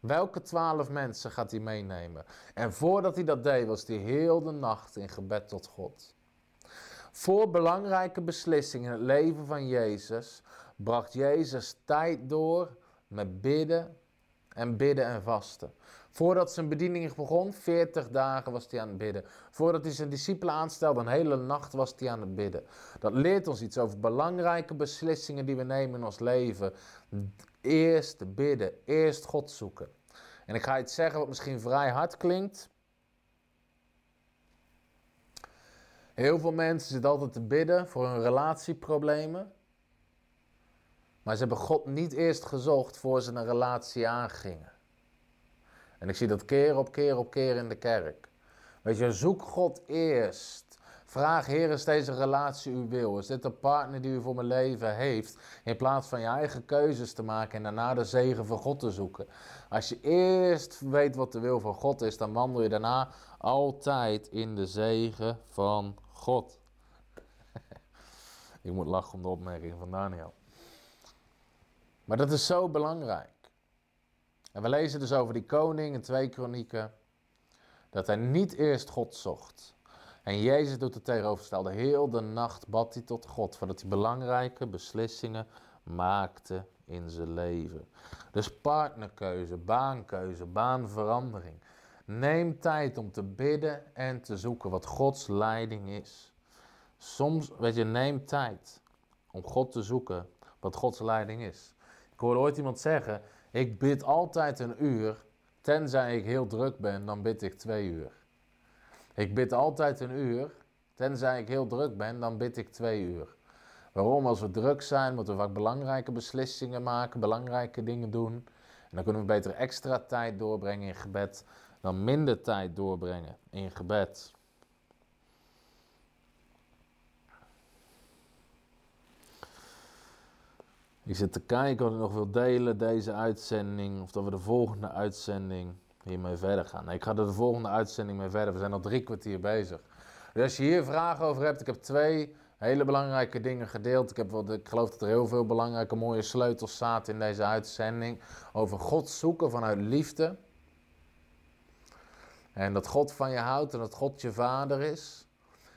Welke twaalf mensen gaat hij meenemen? En voordat hij dat deed, was hij heel de nacht in gebed tot God. Voor belangrijke beslissingen in het leven van Jezus bracht Jezus tijd door met bidden en bidden en vasten. Voordat zijn bediening begon, 40 dagen was hij aan het bidden. Voordat hij zijn discipelen aanstelde, een hele nacht was hij aan het bidden. Dat leert ons iets over belangrijke beslissingen die we nemen in ons leven. Eerst bidden, eerst God zoeken. En ik ga iets zeggen wat misschien vrij hard klinkt. Heel veel mensen zitten altijd te bidden voor hun relatieproblemen. Maar ze hebben God niet eerst gezocht voor ze een relatie aangingen. En ik zie dat keer op keer op keer in de kerk. Weet je, zoek God eerst. Vraag, Heer, is deze relatie uw wil? Is dit de partner die u voor mijn leven heeft? In plaats van je eigen keuzes te maken en daarna de zegen van God te zoeken. Als je eerst weet wat de wil van God is, dan wandel je daarna altijd in de zegen van God. ik moet lachen om de opmerking van Daniel. Maar dat is zo belangrijk. En we lezen dus over die koning in twee kronieken. Dat hij niet eerst God zocht. En Jezus doet het tegenovergestelde. Heel de nacht bad hij tot God. Voordat hij belangrijke beslissingen maakte in zijn leven. Dus partnerkeuze, baankeuze, baanverandering. Neem tijd om te bidden en te zoeken wat Gods leiding is. Soms, weet je, neem tijd om God te zoeken wat Gods leiding is. Ik hoorde ooit iemand zeggen: Ik bid altijd een uur, tenzij ik heel druk ben, dan bid ik twee uur. Ik bid altijd een uur, tenzij ik heel druk ben, dan bid ik twee uur. Waarom? Als we druk zijn, moeten we vaak belangrijke beslissingen maken, belangrijke dingen doen. En dan kunnen we beter extra tijd doorbrengen in gebed dan minder tijd doorbrengen in gebed. Ik zit te kijken wat ik nog wil delen, deze uitzending, of dat we de volgende uitzending hiermee verder gaan. Ik ga er de volgende uitzending mee verder. We zijn al drie kwartier bezig. Dus als je hier vragen over hebt, ik heb twee hele belangrijke dingen gedeeld. Ik, heb ik geloof dat er heel veel belangrijke mooie sleutels zaten in deze uitzending. Over God zoeken vanuit liefde. En dat God van je houdt en dat God je vader is.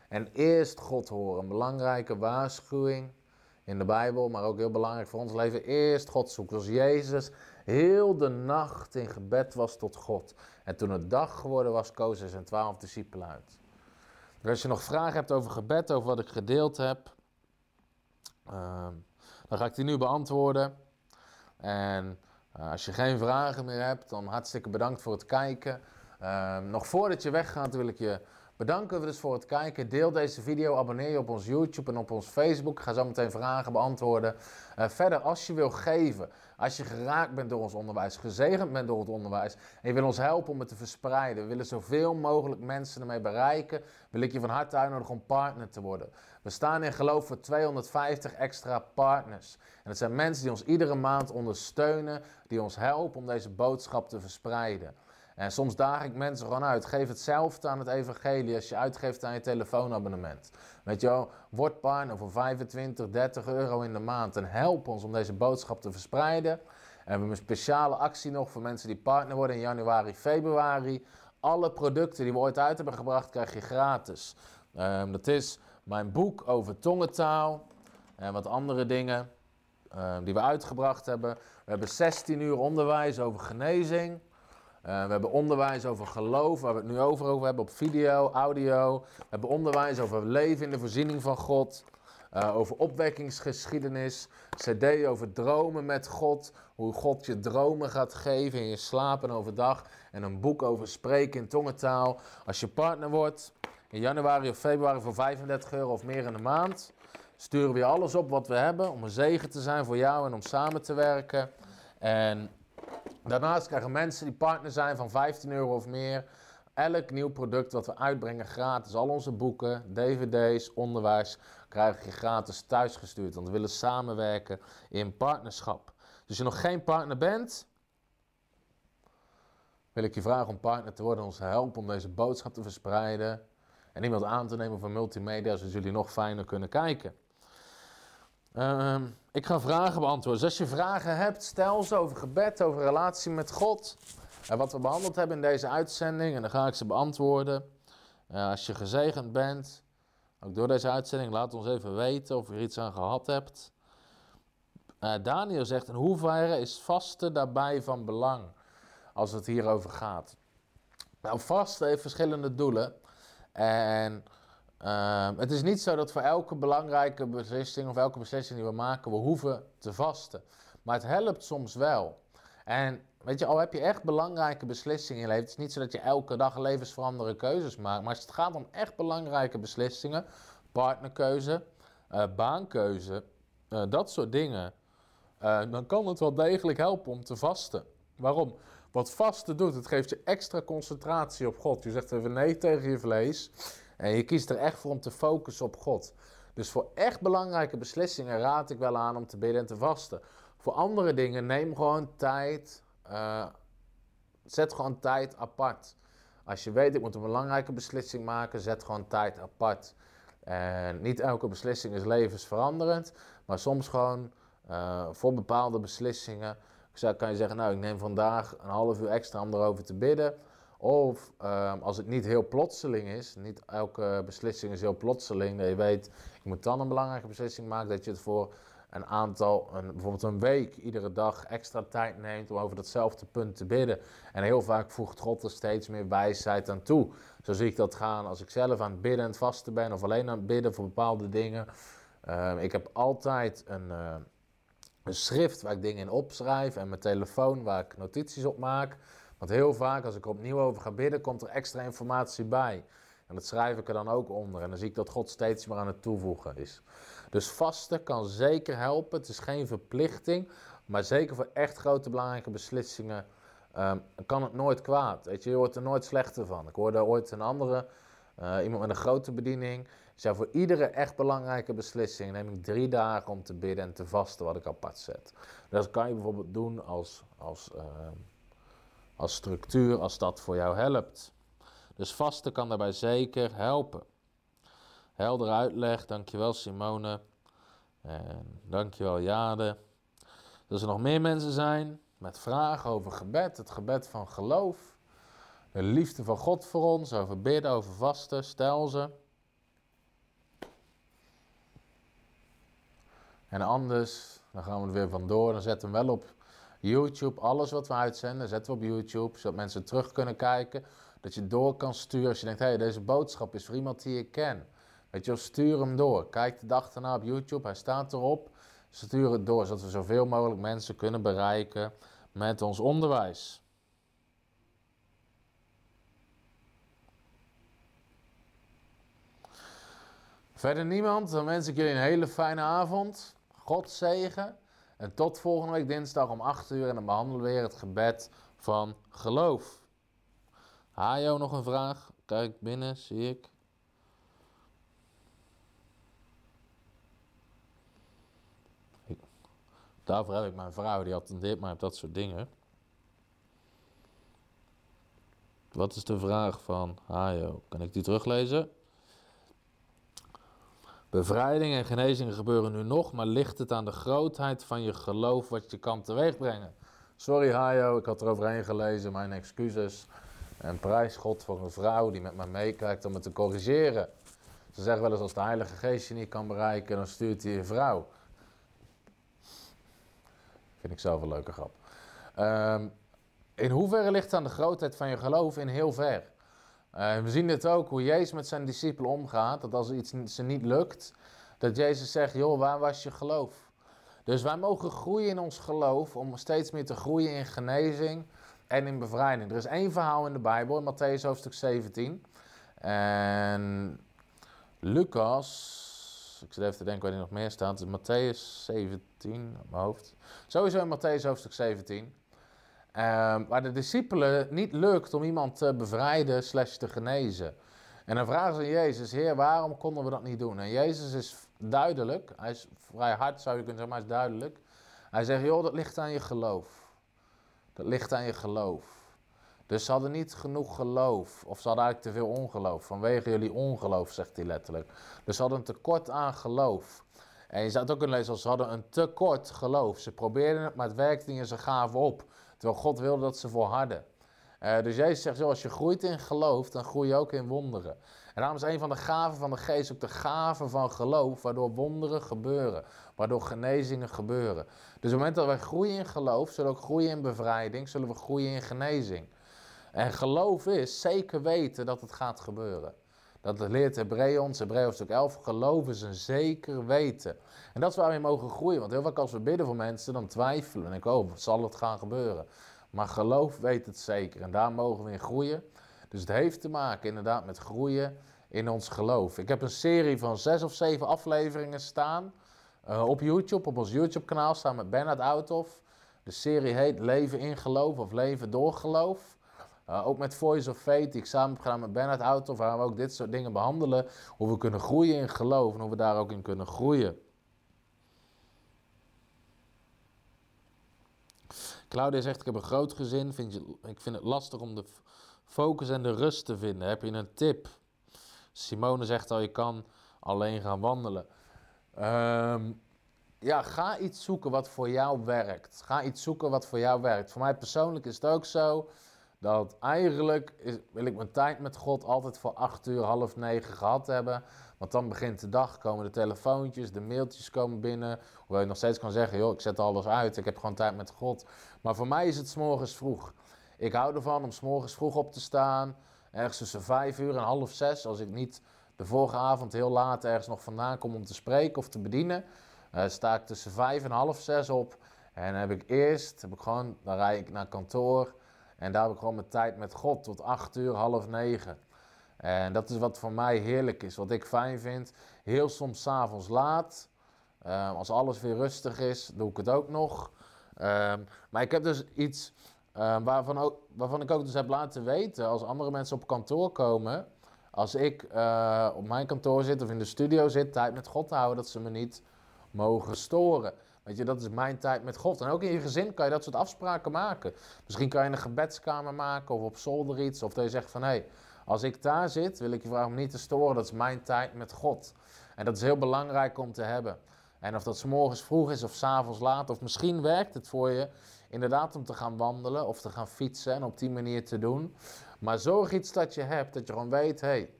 En eerst God horen. Een belangrijke waarschuwing in de Bijbel, maar ook heel belangrijk voor ons leven. Eerst God zoeken. Zoals Jezus heel de nacht in gebed was tot God. En toen het dag geworden was, koos hij zijn twaalf discipelen uit. Dus als je nog vragen hebt over gebed, over wat ik gedeeld heb, uh, dan ga ik die nu beantwoorden. En uh, als je geen vragen meer hebt, dan hartstikke bedankt voor het kijken. Uh, nog voordat je weggaat, wil ik je bedanken dus voor het kijken. Deel deze video, abonneer je op ons YouTube en op ons Facebook. Ik ga zo meteen vragen beantwoorden. Uh, verder, als je wil geven, als je geraakt bent door ons onderwijs, gezegend bent door het onderwijs en je wil ons helpen om het te verspreiden, we willen zoveel mogelijk mensen ermee bereiken, wil ik je van harte uitnodigen om partner te worden. We staan in geloof voor 250 extra partners. En dat zijn mensen die ons iedere maand ondersteunen, die ons helpen om deze boodschap te verspreiden. En soms daag ik mensen gewoon uit. Geef hetzelfde aan het evangelie als je uitgeeft aan je telefoonabonnement. Weet je wel, word partner voor 25, 30 euro in de maand. En help ons om deze boodschap te verspreiden. En we hebben een speciale actie nog voor mensen die partner worden in januari, februari. Alle producten die we ooit uit hebben gebracht, krijg je gratis. Um, dat is mijn boek over tongentaal en wat andere dingen um, die we uitgebracht hebben. We hebben 16 uur onderwijs over genezing. Uh, we hebben onderwijs over geloof, waar we het nu over, hebben op video, audio. We hebben onderwijs over leven in de voorziening van God. Uh, over opwekkingsgeschiedenis. CD over dromen met God. Hoe God je dromen gaat geven in je slaap en overdag. En een boek over spreken in tongentaal. Als je partner wordt in januari of februari voor 35 euro of meer in de maand. Sturen we alles op wat we hebben om een zegen te zijn voor jou en om samen te werken. En Daarnaast krijgen mensen die partner zijn van 15 euro of meer elk nieuw product wat we uitbrengen gratis. Al onze boeken, dvd's, onderwijs krijg je gratis thuisgestuurd. Want we willen samenwerken in partnerschap. Dus als je nog geen partner bent, wil ik je vragen om partner te worden. Ons helpen om deze boodschap te verspreiden. En iemand aan te nemen voor multimedia, zodat jullie nog fijner kunnen kijken. Uh, ik ga vragen beantwoorden. Dus als je vragen hebt, stel ze over gebed, over relatie met God. En wat we behandeld hebben in deze uitzending. En dan ga ik ze beantwoorden. Als je gezegend bent, Ook door deze uitzending, laat ons even weten of je er iets aan gehad hebt. Uh, Daniel zegt, in hoeverre is vasten daarbij van belang als het hierover gaat? Nou, vasten heeft verschillende doelen. En uh, het is niet zo dat voor elke belangrijke beslissing of elke beslissing die we maken, we hoeven te vasten. Maar het helpt soms wel. En weet je, al heb je echt belangrijke beslissingen in je leven, het is niet zo dat je elke dag levensveranderende keuzes maakt. Maar als het gaat om echt belangrijke beslissingen, partnerkeuze, uh, baankeuze, uh, dat soort dingen, uh, dan kan het wel degelijk helpen om te vasten. Waarom? Wat vasten doet, het geeft je extra concentratie op God. Je zegt even nee tegen je vlees. En je kiest er echt voor om te focussen op God. Dus voor echt belangrijke beslissingen raad ik wel aan om te bidden en te vasten. Voor andere dingen neem gewoon tijd. Uh, zet gewoon tijd apart. Als je weet, ik moet een belangrijke beslissing maken, zet gewoon tijd apart. En niet elke beslissing is levensveranderend, maar soms gewoon uh, voor bepaalde beslissingen kan je zeggen, nou ik neem vandaag een half uur extra om erover te bidden. Of um, als het niet heel plotseling is, niet elke beslissing is heel plotseling, dat je weet, je moet dan een belangrijke beslissing maken, dat je het voor een aantal, een, bijvoorbeeld een week, iedere dag extra tijd neemt om over datzelfde punt te bidden. En heel vaak voegt God er steeds meer wijsheid aan toe. Zo zie ik dat gaan als ik zelf aan het bidden en het vasten ben, of alleen aan het bidden voor bepaalde dingen. Um, ik heb altijd een, uh, een schrift waar ik dingen in opschrijf en mijn telefoon waar ik notities op maak. Want heel vaak als ik er opnieuw over ga bidden, komt er extra informatie bij. En dat schrijf ik er dan ook onder. En dan zie ik dat God steeds meer aan het toevoegen is. Dus vasten kan zeker helpen. Het is geen verplichting. Maar zeker voor echt grote belangrijke beslissingen um, kan het nooit kwaad. Weet je, je wordt er nooit slechter van. Ik hoorde ooit een andere, uh, iemand met een grote bediening. zei voor iedere echt belangrijke beslissing neem ik drie dagen om te bidden en te vasten wat ik apart zet. Dat kan je bijvoorbeeld doen als, als, uh, als structuur, als dat voor jou helpt. Dus vasten kan daarbij zeker helpen. Helder uitleg, dankjewel Simone. En dankjewel Jade. Dat er nog meer mensen zijn met vragen over gebed, het gebed van geloof. De liefde van God voor ons, over bidden, over vasten, stel ze. En anders, dan gaan we er weer vandoor. Dan zetten we hem wel op YouTube. Alles wat we uitzenden, zetten we op YouTube, zodat mensen terug kunnen kijken. Dat je door kan sturen als je denkt, hé, hey, deze boodschap is voor iemand die ik ken. Weet je, stuur hem door. Kijk de dag daarna op YouTube, hij staat erop. Stuur het door, zodat we zoveel mogelijk mensen kunnen bereiken met ons onderwijs. Verder niemand, dan wens ik jullie een hele fijne avond. God zegen. En tot volgende week dinsdag om 8 uur en dan behandelen we weer het gebed van geloof. Hajo, nog een vraag? Kijk binnen, zie ik. Daarvoor heb ik mijn vrouw, die attendeert mij op dat soort dingen. Wat is de vraag van Hajo? Kan ik die teruglezen? Bevrijding en genezingen gebeuren nu nog, maar ligt het aan de grootheid van je geloof wat je kan teweegbrengen? Sorry Hajo, ik had er overheen gelezen, mijn excuses. En prijs God voor een vrouw die met mij meekijkt om me te corrigeren. Ze zeggen wel eens als de Heilige Geest je niet kan bereiken, dan stuurt hij een vrouw. Vind ik zelf een leuke grap. Um, in hoeverre ligt het aan de grootheid van je geloof? In heel ver. Uh, we zien dit ook, hoe Jezus met zijn discipelen omgaat. Dat als iets ze niet lukt, dat Jezus zegt, joh, waar was je geloof? Dus wij mogen groeien in ons geloof om steeds meer te groeien in genezing en in bevrijding. Er is één verhaal in de Bijbel, in Matthäus hoofdstuk 17. En Lucas ik zit even te denken waar die nog meer staat. Matthäus 17 op mijn hoofd. Sowieso in Matthäus hoofdstuk 17. Um, waar de discipelen niet lukt om iemand te bevrijden slash te genezen. En dan vragen ze aan Jezus, Heer, waarom konden we dat niet doen? En Jezus is duidelijk, hij is vrij hard zou je kunnen zeggen, maar hij is duidelijk. Hij zegt, joh, dat ligt aan je geloof. Dat ligt aan je geloof. Dus ze hadden niet genoeg geloof, of ze hadden eigenlijk te veel ongeloof. Vanwege jullie ongeloof, zegt hij letterlijk. Dus ze hadden een tekort aan geloof. En je zou het ook kunnen lezen als ze hadden een tekort geloof. Ze probeerden het, maar het werkte niet en ze gaven op. Terwijl God wilde dat ze volharden. Uh, dus Jezus zegt zo, als je groeit in geloof, dan groei je ook in wonderen. En daarom is een van de gaven van de geest ook de gave van geloof, waardoor wonderen gebeuren, waardoor genezingen gebeuren. Dus op het moment dat wij groeien in geloof, zullen we ook groeien in bevrijding, zullen we groeien in genezing. En geloof is zeker weten dat het gaat gebeuren. Dat leert Hebreeën ons, Hebreeën stuk 11. Geloof is een zeker weten. En dat is waar we mogen groeien. Want heel vaak als we bidden voor mensen, dan twijfelen. En ik, oh, zal het gaan gebeuren? Maar geloof weet het zeker. En daar mogen we in groeien. Dus het heeft te maken inderdaad met groeien in ons geloof. Ik heb een serie van zes of zeven afleveringen staan. Uh, op YouTube, op ons YouTube-kanaal, staan met Bernard Outhoff. De serie heet Leven in geloof of Leven door geloof. Uh, ook met Voice of Faith, die ik samen heb gedaan met Bernard Auto, waar we ook dit soort dingen behandelen. Hoe we kunnen groeien in geloof en hoe we daar ook in kunnen groeien. Claudia zegt, ik heb een groot gezin, vind ik vind het lastig om de focus en de rust te vinden. Heb je een tip? Simone zegt al, je kan alleen gaan wandelen. Um, ja, ga iets zoeken wat voor jou werkt. Ga iets zoeken wat voor jou werkt. Voor mij persoonlijk is het ook zo dat eigenlijk is, wil ik mijn tijd met God altijd voor acht uur, half negen gehad hebben. Want dan begint de dag, komen de telefoontjes, de mailtjes komen binnen. Hoewel je nog steeds kan zeggen, joh, ik zet alles uit, ik heb gewoon tijd met God. Maar voor mij is het s'morgens vroeg. Ik hou ervan om s'morgens vroeg op te staan. Ergens tussen vijf uur en half zes, als ik niet de vorige avond heel laat ergens nog vandaan kom om te spreken of te bedienen. Uh, sta ik tussen vijf en half zes op. En heb ik eerst, heb ik gewoon, dan rijd ik naar kantoor. En daar heb ik gewoon mijn tijd met God tot acht uur, half negen. En dat is wat voor mij heerlijk is, wat ik fijn vind. Heel soms s'avonds laat, uh, als alles weer rustig is, doe ik het ook nog. Uh, maar ik heb dus iets uh, waarvan, ook, waarvan ik ook dus heb laten weten, als andere mensen op kantoor komen, als ik eh, op mijn kantoor zit of in de studio zit, tijd met God houden, dat ze me niet mogen storen. Weet je, dat is mijn tijd met God. En ook in je gezin kan je dat soort afspraken maken. Misschien kan je een gebedskamer maken of op zolder iets. Of dat je zegt van, hé, hey, als ik daar zit, wil ik je vragen om niet te storen. Dat is mijn tijd met God. En dat is heel belangrijk om te hebben. En of dat s morgens vroeg is of s avonds laat, of misschien werkt het voor je inderdaad om te gaan wandelen of te gaan fietsen en op die manier te doen. Maar zorg iets dat je hebt, dat je gewoon weet, hé, hey,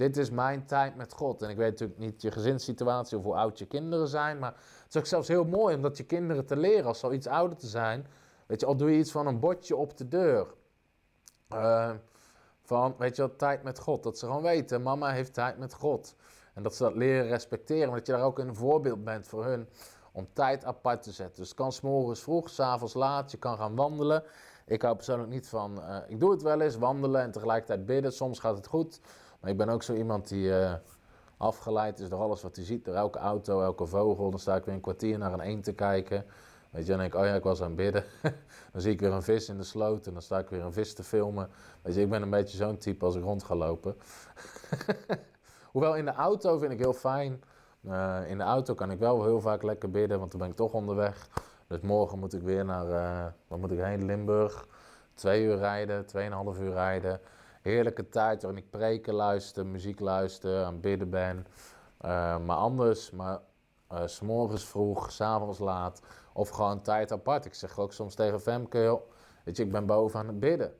dit is mijn tijd met God. En ik weet natuurlijk niet je gezinssituatie of hoe oud je kinderen zijn, maar het is ook zelfs heel mooi om dat je kinderen te leren als ze iets ouder te zijn. Weet je, al doe je iets van een bordje op de deur. Uh, van, weet je wel, tijd met God. Dat ze gewoon weten, mama heeft tijd met God. En dat ze dat leren respecteren. Maar dat je daar ook een voorbeeld bent voor hun om tijd apart te zetten. Dus het kan s'morgens vroeg, s'avonds laat. Je kan gaan wandelen. Ik hou persoonlijk niet van, uh, ik doe het wel eens, wandelen en tegelijkertijd bidden. Soms gaat het goed. Maar ik ben ook zo iemand die uh, afgeleid is door alles wat hij ziet. Door elke auto, elke vogel. Dan sta ik weer een kwartier naar een eend te kijken. Weet je, dan denk ik, oh ja, ik was aan het bidden. dan zie ik weer een vis in de sloot en dan sta ik weer een vis te filmen. Weet je, ik ben een beetje zo'n type als ik rond ga lopen. Hoewel in de auto vind ik heel fijn. Uh, in de auto kan ik wel heel vaak lekker bidden, want dan ben ik toch onderweg. Dus morgen moet ik weer naar, uh, moet ik heen? Limburg. Twee uur rijden, tweeënhalf uur rijden heerlijke tijd waarin ik preken luister, muziek luister, aan bidden ben. Uh, maar anders, maar uh, s morgens vroeg, s'avonds laat of gewoon tijd apart. Ik zeg ook soms tegen Femke, weet je, ik ben boven aan het bidden.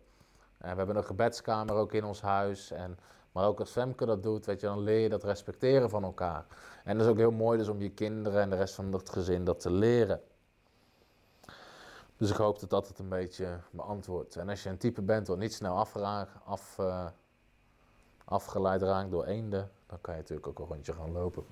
En we hebben een gebedskamer ook in ons huis. En, maar ook als Femke dat doet, weet je, dan leer je dat respecteren van elkaar. En dat is ook heel mooi dus om je kinderen en de rest van het gezin dat te leren. Dus ik hoop dat dat het een beetje beantwoordt. En als je een type bent wat niet snel af, uh, afgeleid raakt door eenden, dan kan je natuurlijk ook een rondje gaan lopen.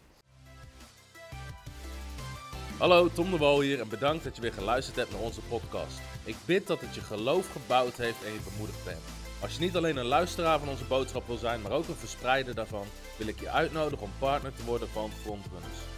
Hallo, Tom de Wol hier en bedankt dat je weer geluisterd hebt naar onze podcast. Ik bid dat het je geloof gebouwd heeft en je bemoedigd bent. Als je niet alleen een luisteraar van onze boodschap wil zijn, maar ook een verspreider daarvan, wil ik je uitnodigen om partner te worden van Frontrunners.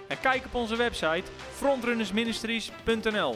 en kijk op onze website frontrunnersministries.nl.